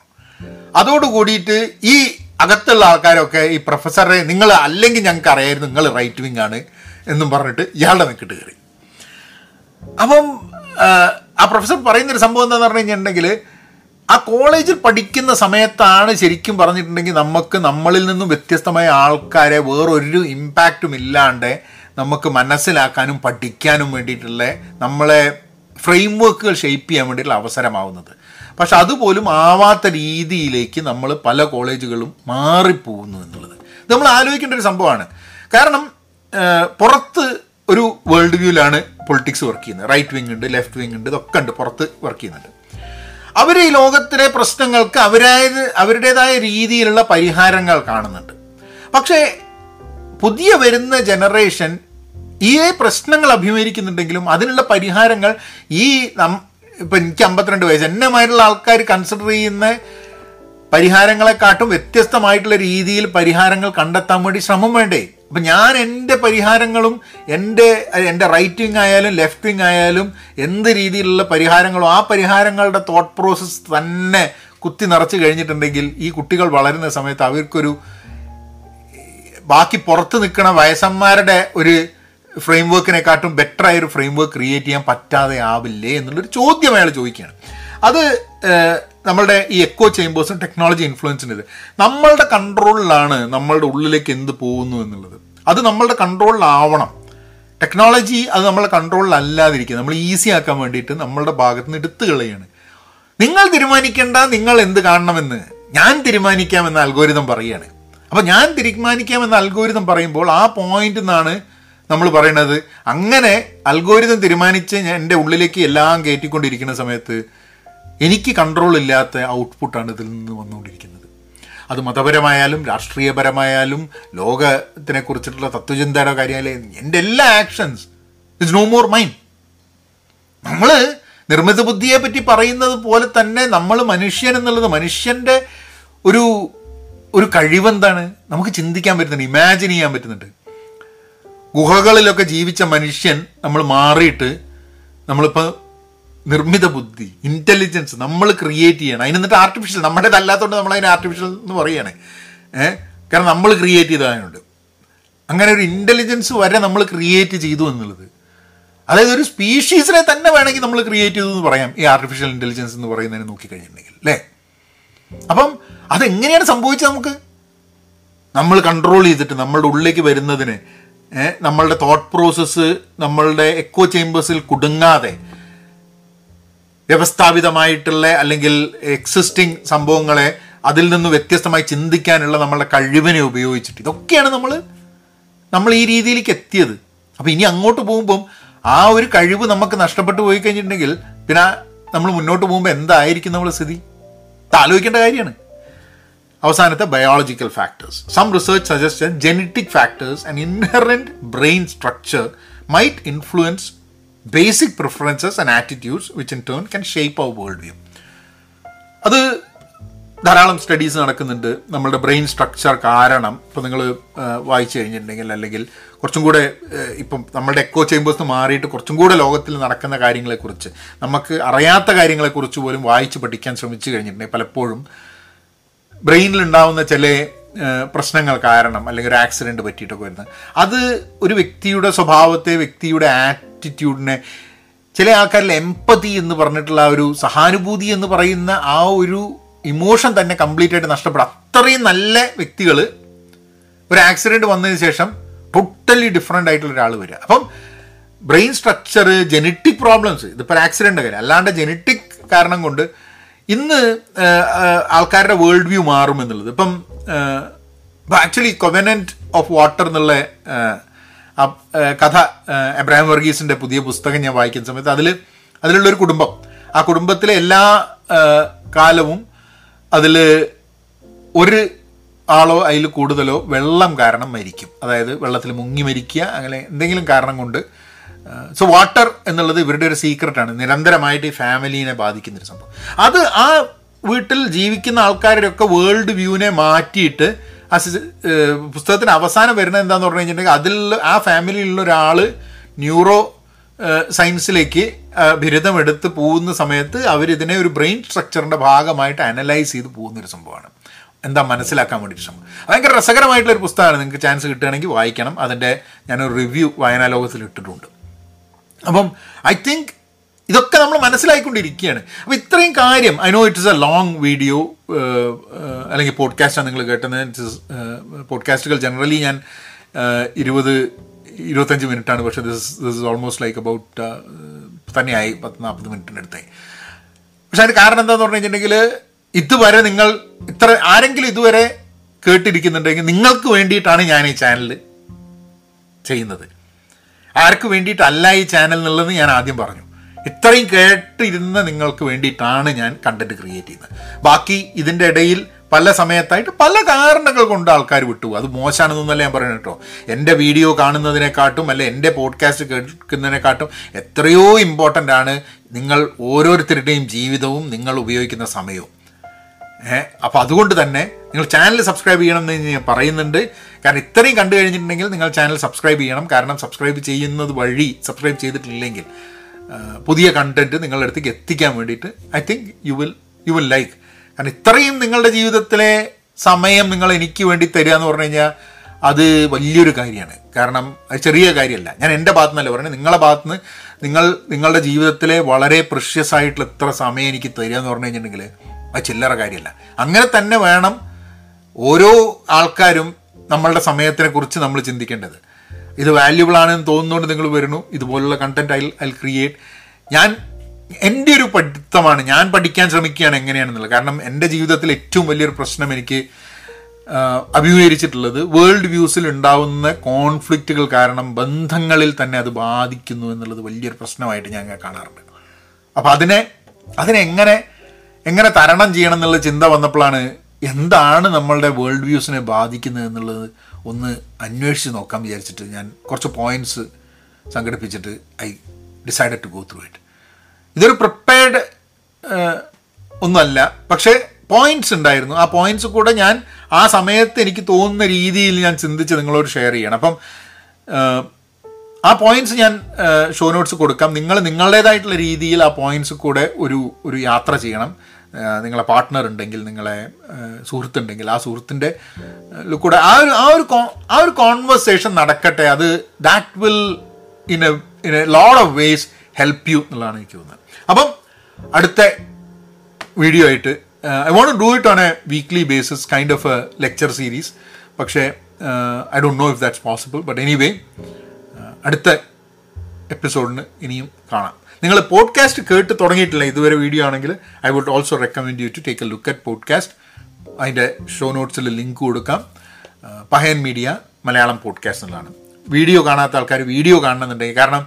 അതോട് കൂടിയിട്ട് ഈ അകത്തുള്ള ആൾക്കാരൊക്കെ ഈ പ്രൊഫസറെ നിങ്ങൾ അല്ലെങ്കിൽ ഞങ്ങൾക്ക് അറിയായിരുന്നു നിങ്ങൾ റൈറ്റ് വിങ് ആണ് എന്നും പറഞ്ഞിട്ട് ഇയാളുടെ നിൽക്കിട്ട് കയറി. അപ്പം ആ, പ്രൊഫസർ പറയുന്നൊരു സംഭവം എന്താന്ന് പറഞ്ഞു കഴിഞ്ഞിട്ടുണ്ടെങ്കിൽ ആ കോളേജിൽ പഠിക്കുന്ന സമയത്താണ് ശരിക്കും പറഞ്ഞിട്ടുണ്ടെങ്കിൽ നമുക്ക് നമ്മളിൽ നിന്നും വ്യത്യസ്തമായ ആൾക്കാരെ വേറൊരു ഇമ്പാക്റ്റും ഇല്ലാണ്ട് നമുക്ക് മനസ്സിലാക്കാനും പഠിക്കാനും വേണ്ടിയിട്ടുള്ള നമ്മളെ ഫ്രെയിം വർക്കുകൾ ഷെയ്പ്പ് ചെയ്യാൻ വേണ്ടിയിട്ടുള്ള അവസരമാവുന്നത്. പക്ഷെ അതുപോലും ആവാത്ത രീതിയിലേക്ക് നമ്മൾ പല കോളേജുകളും മാറിപ്പോകുന്നു എന്നുള്ളത്. ഇത് നമ്മൾ ആലോചിക്കേണ്ട ഒരു സംഭവമാണ്. കാരണം പുറത്ത് ഒരു വേൾഡ് വ്യൂവിലാണ് പൊളിറ്റിക്സ് വർക്ക് ചെയ്യുന്നത്. റൈറ്റ് വിങ് ഉണ്ട് ലെഫ്റ്റ് വിങ് ഉണ്ട് ഇതൊക്കെ ഉണ്ട് പുറത്ത് വർക്ക് ചെയ്യുന്നുണ്ട്. അവർ ഈ ലോകത്തിലെ പ്രശ്നങ്ങൾക്ക് അവരായത് അവരുടേതായ രീതിയിലുള്ള പരിഹാരങ്ങൾ കാണുന്നുണ്ട്. പക്ഷേ പുതിയ വരുന്ന ജനറേഷൻ ഈ പ്രശ്നങ്ങൾ അഭിമുഖീകരിക്കുന്നുണ്ടെങ്കിലും അതിനുള്ള പരിഹാരങ്ങൾ ഈ ഇപ്പം എനിക്ക് അമ്പത്തിരണ്ട് വയസ്സ് എന്നെമായിട്ടുള്ള ആൾക്കാർ കൺസിഡർ ചെയ്യുന്ന പരിഹാരങ്ങളെക്കാട്ടും വ്യത്യസ്തമായിട്ടുള്ള രീതിയിൽ പരിഹാരങ്ങൾ കണ്ടെത്താൻ വേണ്ടി ശ്രമം വേണ്ടേ? അപ്പം ഞാൻ എന്റെ പരിഹാരങ്ങളും എന്റെ എന്റെ റൈറ്റ് വിങ് ആയാലും ലെഫ്റ്റ് വിങ് ആയാലും എന്ത് രീതിയിലുള്ള പരിഹാരങ്ങളും ആ പരിഹാരങ്ങളുടെ തോട്ട് പ്രോസസ്സ് തന്നെ കുത്തി നിറച്ച് കഴിഞ്ഞിട്ടുണ്ടെങ്കിൽ ഈ കുട്ടികൾ വളരുന്ന സമയത്ത് അവർക്കൊരു ബാക്കി പുറത്ത് നിൽക്കുന്ന വയസ്സന്മാരുടെ ഒരു ഫ്രെയിം വർക്കിനെക്കാട്ടും ബെറ്റർ ആയ ഒരു ഫ്രെയിം വർക്ക് ക്രിയേറ്റ് ചെയ്യാൻ പറ്റാതെ ആവില്ലേ എന്നുള്ളൊരു ചോദ്യം അയാൾ ചോദിക്കുകയാണ്. അത് നമ്മളുടെ ഈ എക്കോ ചേമ്പേഴ്സും ടെക്നോളജി ഇൻഫ്ലുവൻസിന്റെ നമ്മളുടെ കൺട്രോളിലാണ് നമ്മളുടെ ഉള്ളിലേക്ക് എന്ത് പോകുന്നു എന്നുള്ളത്. അത് നമ്മളുടെ കൺട്രോളിലാവണം ടെക്നോളജി അത് നമ്മളെ കൺട്രോളിലല്ലാതിരിക്കുക നമ്മൾ ഈസി ആക്കാൻ വേണ്ടിയിട്ട് നമ്മളുടെ ഭാഗത്ത് നിന്ന് എടുത്തു കളയാണ്. നിങ്ങൾ തീരുമാനിക്കേണ്ട നിങ്ങൾ എന്ത് കാണണമെന്ന് ഞാൻ തീരുമാനിക്കാമെന്ന അൽഗോരിതം പറയുകയാണ്. അപ്പോൾ ഞാൻ തീരുമാനിക്കാമെന്ന അൽഗോരിതം പറയുമ്പോൾ ആ പോയിന്റിൽ നിന്നാണ് നമ്മൾ പറയുന്നത് അങ്ങനെ അൽഗോരിതം തീരുമാനിച്ച് ഞാൻ എന്റെ ഉള്ളിലേക്ക് എല്ലാം കയറ്റിക്കൊണ്ടിരിക്കുന്ന സമയത്ത് എനിക്ക് കൺട്രോൾ ഇല്ലാത്ത ഔട്ട്പുട്ടാണ് ഇതിൽ നിന്ന് വന്നുകൊണ്ടിരിക്കുന്നത്. അത് മതപരമായാലും രാഷ്ട്രീയപരമായാലും ലോകത്തിനെ കുറിച്ചിട്ടുള്ള തത്വചിന്തയുടെ കാര്യമായാലും എന്റെ എല്ലാ actions it's no more mind നമ്മൾ നിർമ്മിത ബുദ്ധിയെ പറ്റി പറയുന്നത് പോലെ തന്നെ നമ്മൾ മനുഷ്യൻ എന്നുള്ളത് മനുഷ്യന്റെ ഒരു ഒരു കഴിവെന്താണ് നമുക്ക് ചിന്തിക്കാൻ പറ്റുന്നുണ്ട് ഇമാജിൻ ചെയ്യാൻ പറ്റുന്നുണ്ട്. ഗുഹകളിലൊക്കെ ജീവിച്ച മനുഷ്യൻ നമ്മൾ മാറിയിട്ട് നമ്മളിപ്പോൾ നിർമ്മിത ബുദ്ധി ഇന്റലിജൻസ് നമ്മൾ ക്രിയേറ്റ് ചെയ്യണം. അതിന് എന്നിട്ട് ആർട്ടിഫിഷ്യൽ നമ്മുടേതല്ലാത്തതുകൊണ്ട് നമ്മൾ അതിന് ആർട്ടിഫിഷ്യൽ എന്ന് പറയുകയാണ് ഏഹ് കാരണം നമ്മൾ ക്രിയേറ്റ് ചെയ്തതായതുകൊണ്ട് അങ്ങനെ ഒരു ഇന്റലിജൻസ് വരെ നമ്മൾ ക്രിയേറ്റ് ചെയ്തു എന്നുള്ളത്. അതായത് ഒരു സ്പീഷീസിനെ തന്നെ വേണമെങ്കിൽ നമ്മൾ ക്രിയേറ്റ് ചെയ്തു എന്ന് പറയാം. ഈ ആർട്ടിഫിഷ്യൽ ഇന്റലിജൻസ് എന്ന് പറയുന്നതിന് നോക്കിക്കഴിഞ്ഞിട്ടുണ്ടെങ്കിൽ അല്ലേ? അപ്പം അതെങ്ങനെയാണ് സംഭവിച്ചത് നമുക്ക്? നമ്മൾ കൺട്രോൾ ചെയ്തിട്ട് നമ്മളുടെ ഉള്ളിലേക്ക് വരുന്നതിന് നമ്മളുടെ തോട്ട് പ്രോസസ്സ് നമ്മളുടെ എക്കോ ചേമ്പേഴ്സിൽ കുടുങ്ങാതെ വ്യവസ്ഥാപിതമായിട്ടുള്ള അല്ലെങ്കിൽ എക്സിസ്റ്റിംഗ് സംഭവങ്ങളെ അതിൽ നിന്ന് വ്യത്യസ്തമായി ചിന്തിക്കാനുള്ള നമ്മളുടെ കഴിവിനെ ഉപയോഗിച്ചിട്ട് ഇതൊക്കെയാണ് നമ്മൾ നമ്മൾ ഈ രീതിയിലേക്ക് എത്തിയത്. അപ്പോൾ ഇനി അങ്ങോട്ട് പോകുമ്പം ആ ഒരു കഴിവ് നമുക്ക് നഷ്ടപ്പെട്ടു പോയി കഴിഞ്ഞിട്ടുണ്ടെങ്കിൽ പിന്നെ നമ്മൾ മുന്നോട്ട് പോകുമ്പോൾ എന്തായിരിക്കും നമ്മുടെ സ്ഥിതി? ആലോചിക്കേണ്ട കാര്യമാണ്. അവസാനത്തെ biological factors some research suggest genetic factors and inherent brain structure might influence basic preferences and attitudes which in turn can shape our world view അത് ധാരാളം സ്റ്റഡീസ് നടക്കുന്നുണ്ട്. നമ്മളുടെ ബ്രെയിൻ സ്ട്രക്ചർ കാരണം. ഇപ്പോൾ നിങ്ങൾ വായിച്ചു കഴിഞ്ഞിട്ടുണ്ടെങ്കിൽ അല്ലെങ്കിൽ കുറച്ചും കൂടെ ഇപ്പം നമ്മളുടെ എക്കോ ചേമ്പേഴ്സ് മാറിയിട്ട് കുറച്ചും കൂടെ ലോകത്തിൽ നടക്കുന്ന കാര്യങ്ങളെക്കുറിച്ച്. നമുക്ക് അറിയാത്ത കാര്യങ്ങളെക്കുറിച്ച് പോലും വായിച്ച് പഠിക്കാൻ ശ്രമിച്ചു കഴിഞ്ഞിട്ടുണ്ടെങ്കിൽ പലപ്പോഴും ബ്രെയിനിൽ ഉണ്ടാവുന്ന ചില പ്രശ്നങ്ങൾ കാരണം അല്ലെങ്കിൽ ഒരു ആക്സിഡന്റ് പറ്റിയിട്ടൊക്കെ വരുന്നത് അത് ഒരു വ്യക്തിയുടെ സ്വഭാവത്തെ വ്യക്തിയുടെ ആറ്റിറ്റ്യൂഡിനെ ചില ആൾക്കാരിൽ എമ്പതി എന്ന് പറഞ്ഞിട്ടുള്ള ആ ഒരു സഹാനുഭൂതി എന്ന് പറയുന്ന ആ ഒരു ഇമോഷൻ തന്നെ കംപ്ലീറ്റ് ആയിട്ട് നഷ്ടപ്പെടും. അത്രയും നല്ല വ്യക്തികൾ ഒരു ആക്സിഡന്റ് വന്നതിന് ശേഷം ടോട്ടലി ഡിഫറെന്റ് ആയിട്ടുള്ള ഒരാൾ വരിക. അപ്പം ബ്രെയിൻ സ്ട്രക്ചർ ജനറ്റിക് പ്രോബ്ലംസ് ഇതിപ്പോൾ ആക്സിഡന്റ് കാര്യം അല്ലാണ്ട് ജനറ്റിക് കാരണം കൊണ്ട് ഇന്ന് ആൾക്കാരുടെ വേൾഡ് വ്യൂ മാറും എന്നുള്ളത്. ഇപ്പം ആക്ച്വലി കൊവനന്റ് ഓഫ് വാട്ടർ എന്നുള്ള കഥ എബ്രാഹിം വർഗീസിന്റെ പുതിയ പുസ്തകം ഞാൻ വായിക്കുന്ന സമയത്ത് അതിൽ അതിലുള്ളൊരു കുടുംബം. ആ കുടുംബത്തിലെ എല്ലാ കാലവും അതിൽ ഒരു ആളോ അതിൽ കൂടുതലോ വെള്ളം കാരണം മരിക്കും. അതായത് വെള്ളത്തിൽ മുങ്ങി മരിക്കുക അങ്ങനെ എന്തെങ്കിലും കാരണം കൊണ്ട് സോ വാട്ടർ എന്നുള്ളത് ഇവരുടെ ഒരു സീക്രട്ടാണ് നിരന്തരമായിട്ട് ഈ ഫാമിലീനെ ബാധിക്കുന്നൊരു സംഭവം. അത് ആ വീട്ടിൽ ജീവിക്കുന്ന ആൾക്കാരുടെ ഒക്കെ വേൾഡ് വ്യൂവിനെ മാറ്റിയിട്ട് ആ പുസ്തകത്തിന് അവസാനം വരുന്നത് എന്താന്ന് പറഞ്ഞു കഴിഞ്ഞിട്ടുണ്ടെങ്കിൽ അതിൽ ആ ഫാമിലിയിലുള്ള ഒരാൾ ന്യൂറോ സയൻസിലേക്ക് ബിരുദം എടുത്ത് പോകുന്ന സമയത്ത് അവരിതിനെ ഒരു ബ്രെയിൻ സ്ട്രക്ചറിന്റെ ഭാഗമായിട്ട് അനലൈസ് ചെയ്ത് പോകുന്ന ഒരു സംഭവമാണ്. എന്താ മനസ്സിലാക്കാൻ വേണ്ടിയിട്ട് ശ്രമം ഭയങ്കര രസകരമായിട്ടുള്ള ഒരു പുസ്തകമാണ്. നിങ്ങൾക്ക് ചാൻസ് കിട്ടുകയാണെങ്കിൽ വായിക്കണം. അതിന്റെ ഞാനൊരു റിവ്യൂ വായനാലോകത്തിൽ ഇട്ടിട്ടുണ്ട് അപ്പം ഐ തിങ്ക് ഇതൊക്കെ നമ്മൾ മനസ്സിലായിക്കൊണ്ടിരിക്കുകയാണ്. അപ്പോൾ ഇത്രയും കാര്യം I know it is a long video അല്ലെങ്കിൽ പോഡ്കാസ്റ്റാണ് നിങ്ങൾ കേട്ടത് ഇറ്റ് ഇസ് പോഡ്കാസ്റ്റുകൾ ജനറലി ഞാൻ uh, ഇരുപത് ഇരുപത്തഞ്ച് മിനിറ്റാണ്. പക്ഷേ this this is almost like about തന്നെയായി പത്ത് നാൽപ്പത് മിനിറ്റിന്റെ പക്ഷെ അതിന് കാരണം എന്താന്ന് പറഞ്ഞു കഴിഞ്ഞിട്ടുണ്ടെങ്കിൽ ഇതുവരെ നിങ്ങൾ ഇത്ര ആരെങ്കിലും ഇതുവരെ കേട്ടിരിക്കുന്നുണ്ടെങ്കിൽ നിങ്ങൾക്ക് വേണ്ടിയിട്ടാണ് ഞാൻ ഈ ചാനൽ ചെയ്യുന്നത്. ആർക്ക് വേണ്ടിയിട്ടല്ല ഈ ചാനൽ എന്നുള്ളത് ഞാൻ ആദ്യം പറഞ്ഞു. ഇത്രയും കേട്ടിരുന്ന നിങ്ങൾക്ക് വേണ്ടിയിട്ടാണ് ഞാൻ കണ്ടന്റ് ക്രിയേറ്റ് ചെയ്യുന്നത്. ബാക്കി ഇതിന്റെ ഇടയിൽ പല സമയത്തായിട്ട് പല കാരണങ്ങൾ കൊണ്ട് ആൾക്കാർ വിട്ടു. അത് മോശമാണെന്നൊന്നല്ല ഞാൻ പറയുന്നത് കേട്ടോ. എന്റെ വീഡിയോ കാണുന്നതിനെക്കാട്ടും അല്ലെ എന്റെ പോഡ്കാസ്റ്റ് കേൾക്കുന്നതിനെക്കാട്ടും എത്രയോ ഇമ്പോർട്ടന്റ് ആണ് നിങ്ങൾ ഓരോരുത്തരുടെയും ജീവിതവും നിങ്ങൾ ഉപയോഗിക്കുന്ന സമയവും. അപ്പോൾ അതുകൊണ്ട് തന്നെ നിങ്ങൾ ചാനൽ സബ്സ്ക്രൈബ് ചെയ്യണം എന്ന് ഞാൻ പറയുന്നുണ്ട്. കാരണം ഇത്രയും കണ്ടു കഴിഞ്ഞിട്ടുണ്ടെങ്കിൽ നിങ്ങൾ ചാനൽ സബ്സ്ക്രൈബ് ചെയ്യണം. കാരണം സബ്സ്ക്രൈബ് ചെയ്യുന്നത് വഴി സബ്സ്ക്രൈബ് ചെയ്തിട്ടില്ലെങ്കിൽ പുതിയ കണ്ടന്റ് നിങ്ങളുടെ അടുത്തേക്ക് എത്തിക്കാൻ വേണ്ടിയിട്ട് I think you will you will like കാരണം ഇത്രയും നിങ്ങളുടെ ജീവിതത്തിലെ സമയം നിങ്ങൾ എനിക്ക് വേണ്ടി തരിക എന്ന് പറഞ്ഞു കഴിഞ്ഞാൽ അത് വലിയൊരു കാര്യമാണ്. കാരണം അത് ചെറിയ കാര്യമല്ല. ഞാൻ എന്റെ ഭാഗത്തു നിന്നല്ല പറയുന്നത്. നിങ്ങളുടെ ഭാഗത്ത് നിന്ന് നിങ്ങൾ നിങ്ങളുടെ ജീവിതത്തിലെ വളരെ പ്രഷ്യസ് ആയിട്ടുള്ള എത്ര സമയം എനിക്ക് തരിക എന്ന് പറഞ്ഞു കഴിഞ്ഞിട്ടുണ്ടെങ്കിൽ അത് ചില്ലറ കാര്യമല്ല. അങ്ങനെ തന്നെ വേണം ഓരോ ആൾക്കാരും നമ്മളുടെ സമയത്തിനെ കുറിച്ച് നമ്മൾ ചിന്തിക്കേണ്ടത്. ഇത് വാല്യുബിൾ ആണെന്ന് തോന്നുന്നതുകൊണ്ട് നിങ്ങൾ വരുന്നു. ഇതുപോലുള്ള കണ്ടന്റ് ഐ ഐ ക്രിയേറ്റ് ഞാൻ എന്റെ ഒരു പഠിത്തമാണ്. ഞാൻ പഠിക്കാൻ ശ്രമിക്കുകയാണ് എങ്ങനെയാണെന്നുള്ളത്. കാരണം എന്റെ ജീവിതത്തിൽ ഏറ്റവും വലിയൊരു പ്രശ്നം എനിക്ക് അഭിമുഖീകരിച്ചിട്ടുള്ളത് വേൾഡ് വ്യൂസിൽ ഉണ്ടാവുന്ന കോൺഫ്ലിക്റ്റുകൾ കാരണം ബന്ധങ്ങളിൽ തന്നെ അത് ബാധിക്കുന്നു എന്നുള്ളത് വലിയൊരു പ്രശ്നമായിട്ട് ഞാൻ കാണാറുണ്ട്. അപ്പോൾ അതിനെ അതിനെ എങ്ങനെ തരണം ചെയ്യണം എന്നുള്ള ചിന്ത വന്നപ്പോഴാണ് എന്താണ് നമ്മളുടെ വേൾഡ് വ്യൂസിനെ ബാധിക്കുന്നത് എന്നുള്ളത് ഒന്ന് അന്വേഷിച്ച് നോക്കാൻ വിചാരിച്ചിട്ട് ഞാൻ കുറച്ച് points സംഘടിപ്പിച്ചിട്ട് I decided to go through it ഇതൊരു പ്രിപ്പയർഡ് ഒന്നുമല്ല. പക്ഷേ പോയിന്റ്സ് ഉണ്ടായിരുന്നു. ആ പോയിന്റ്സ് കൂടെ ഞാൻ ആ സമയത്ത് എനിക്ക് തോന്നുന്ന രീതിയിൽ ഞാൻ ചിന്തിച്ച് നിങ്ങളോട് ഷെയർ ചെയ്യണം. അപ്പം ആ പോയിന്റ്സ് ഞാൻ ഷോ നോട്ട്സ് കൊടുക്കാം. നിങ്ങൾ നിങ്ങളുടേതായിട്ടുള്ള രീതിയിൽ ആ പോയിന്റ്സ് കൂടെ ഒരു ഒരു യാത്ര ചെയ്യണം. നിങ്ങളെ പാർട്ട്ണർ ഉണ്ടെങ്കിൽ നിങ്ങളെ സുഹൃത്തുണ്ടെങ്കിൽ ആ സുഹൃത്തിന്റെ കൂടെ ആ ഒരു ആ ഒരു ആ ഒരു കോൺവെർസേഷൻ നടക്കട്ടെ. അത് that will in a in a load of ways help you എന്നുള്ളതാണ് എനിക്ക് തോന്നുന്നത്. അപ്പം അടുത്ത വീഡിയോ ആയിട്ട് I want do it on a weekly basis kind of a lecture series പക്ഷേ I don't know if that's possible but anyway അടുത്ത എപ്പിസോഡിന് ഇനിയും കാണാം. നിങ്ങൾ പോഡ്കാസ്റ്റ് കേട്ട് തുടങ്ങിയിട്ടില്ല ഇതുവരെ വീഡിയോ ആണെങ്കിൽ I would also recommend you to take a look at podcast അതിന്റെ ഷോ നോട്ട്സിൽ ലിങ്ക് കൊടുക്കാം. പഹയൻ മീഡിയ മലയാളം പോഡ്കാസ്റ്റ് എന്നുള്ളതാണ് വീഡിയോ കാണാത്ത ആൾക്കാർ വീഡിയോ കാണണമെന്നുണ്ടെങ്കിൽ കാരണം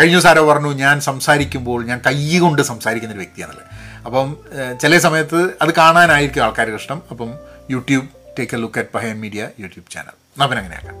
കഴിഞ്ഞ ആരോ പറഞ്ഞു ഞാൻ സംസാരിക്കുമ്പോൾ ഞാൻ കൈ കൊണ്ട് സംസാരിക്കുന്ന ഒരു വ്യക്തിയാണല്ലേ. അപ്പം ചില സമയത്ത് അത് കാണാനായിരിക്കും ആൾക്കാർക്ക് ഇഷ്ടം. അപ്പം YouTube take a look at Pahayan media YouTube channel അപ്പം അങ്ങനെയാക്കാം.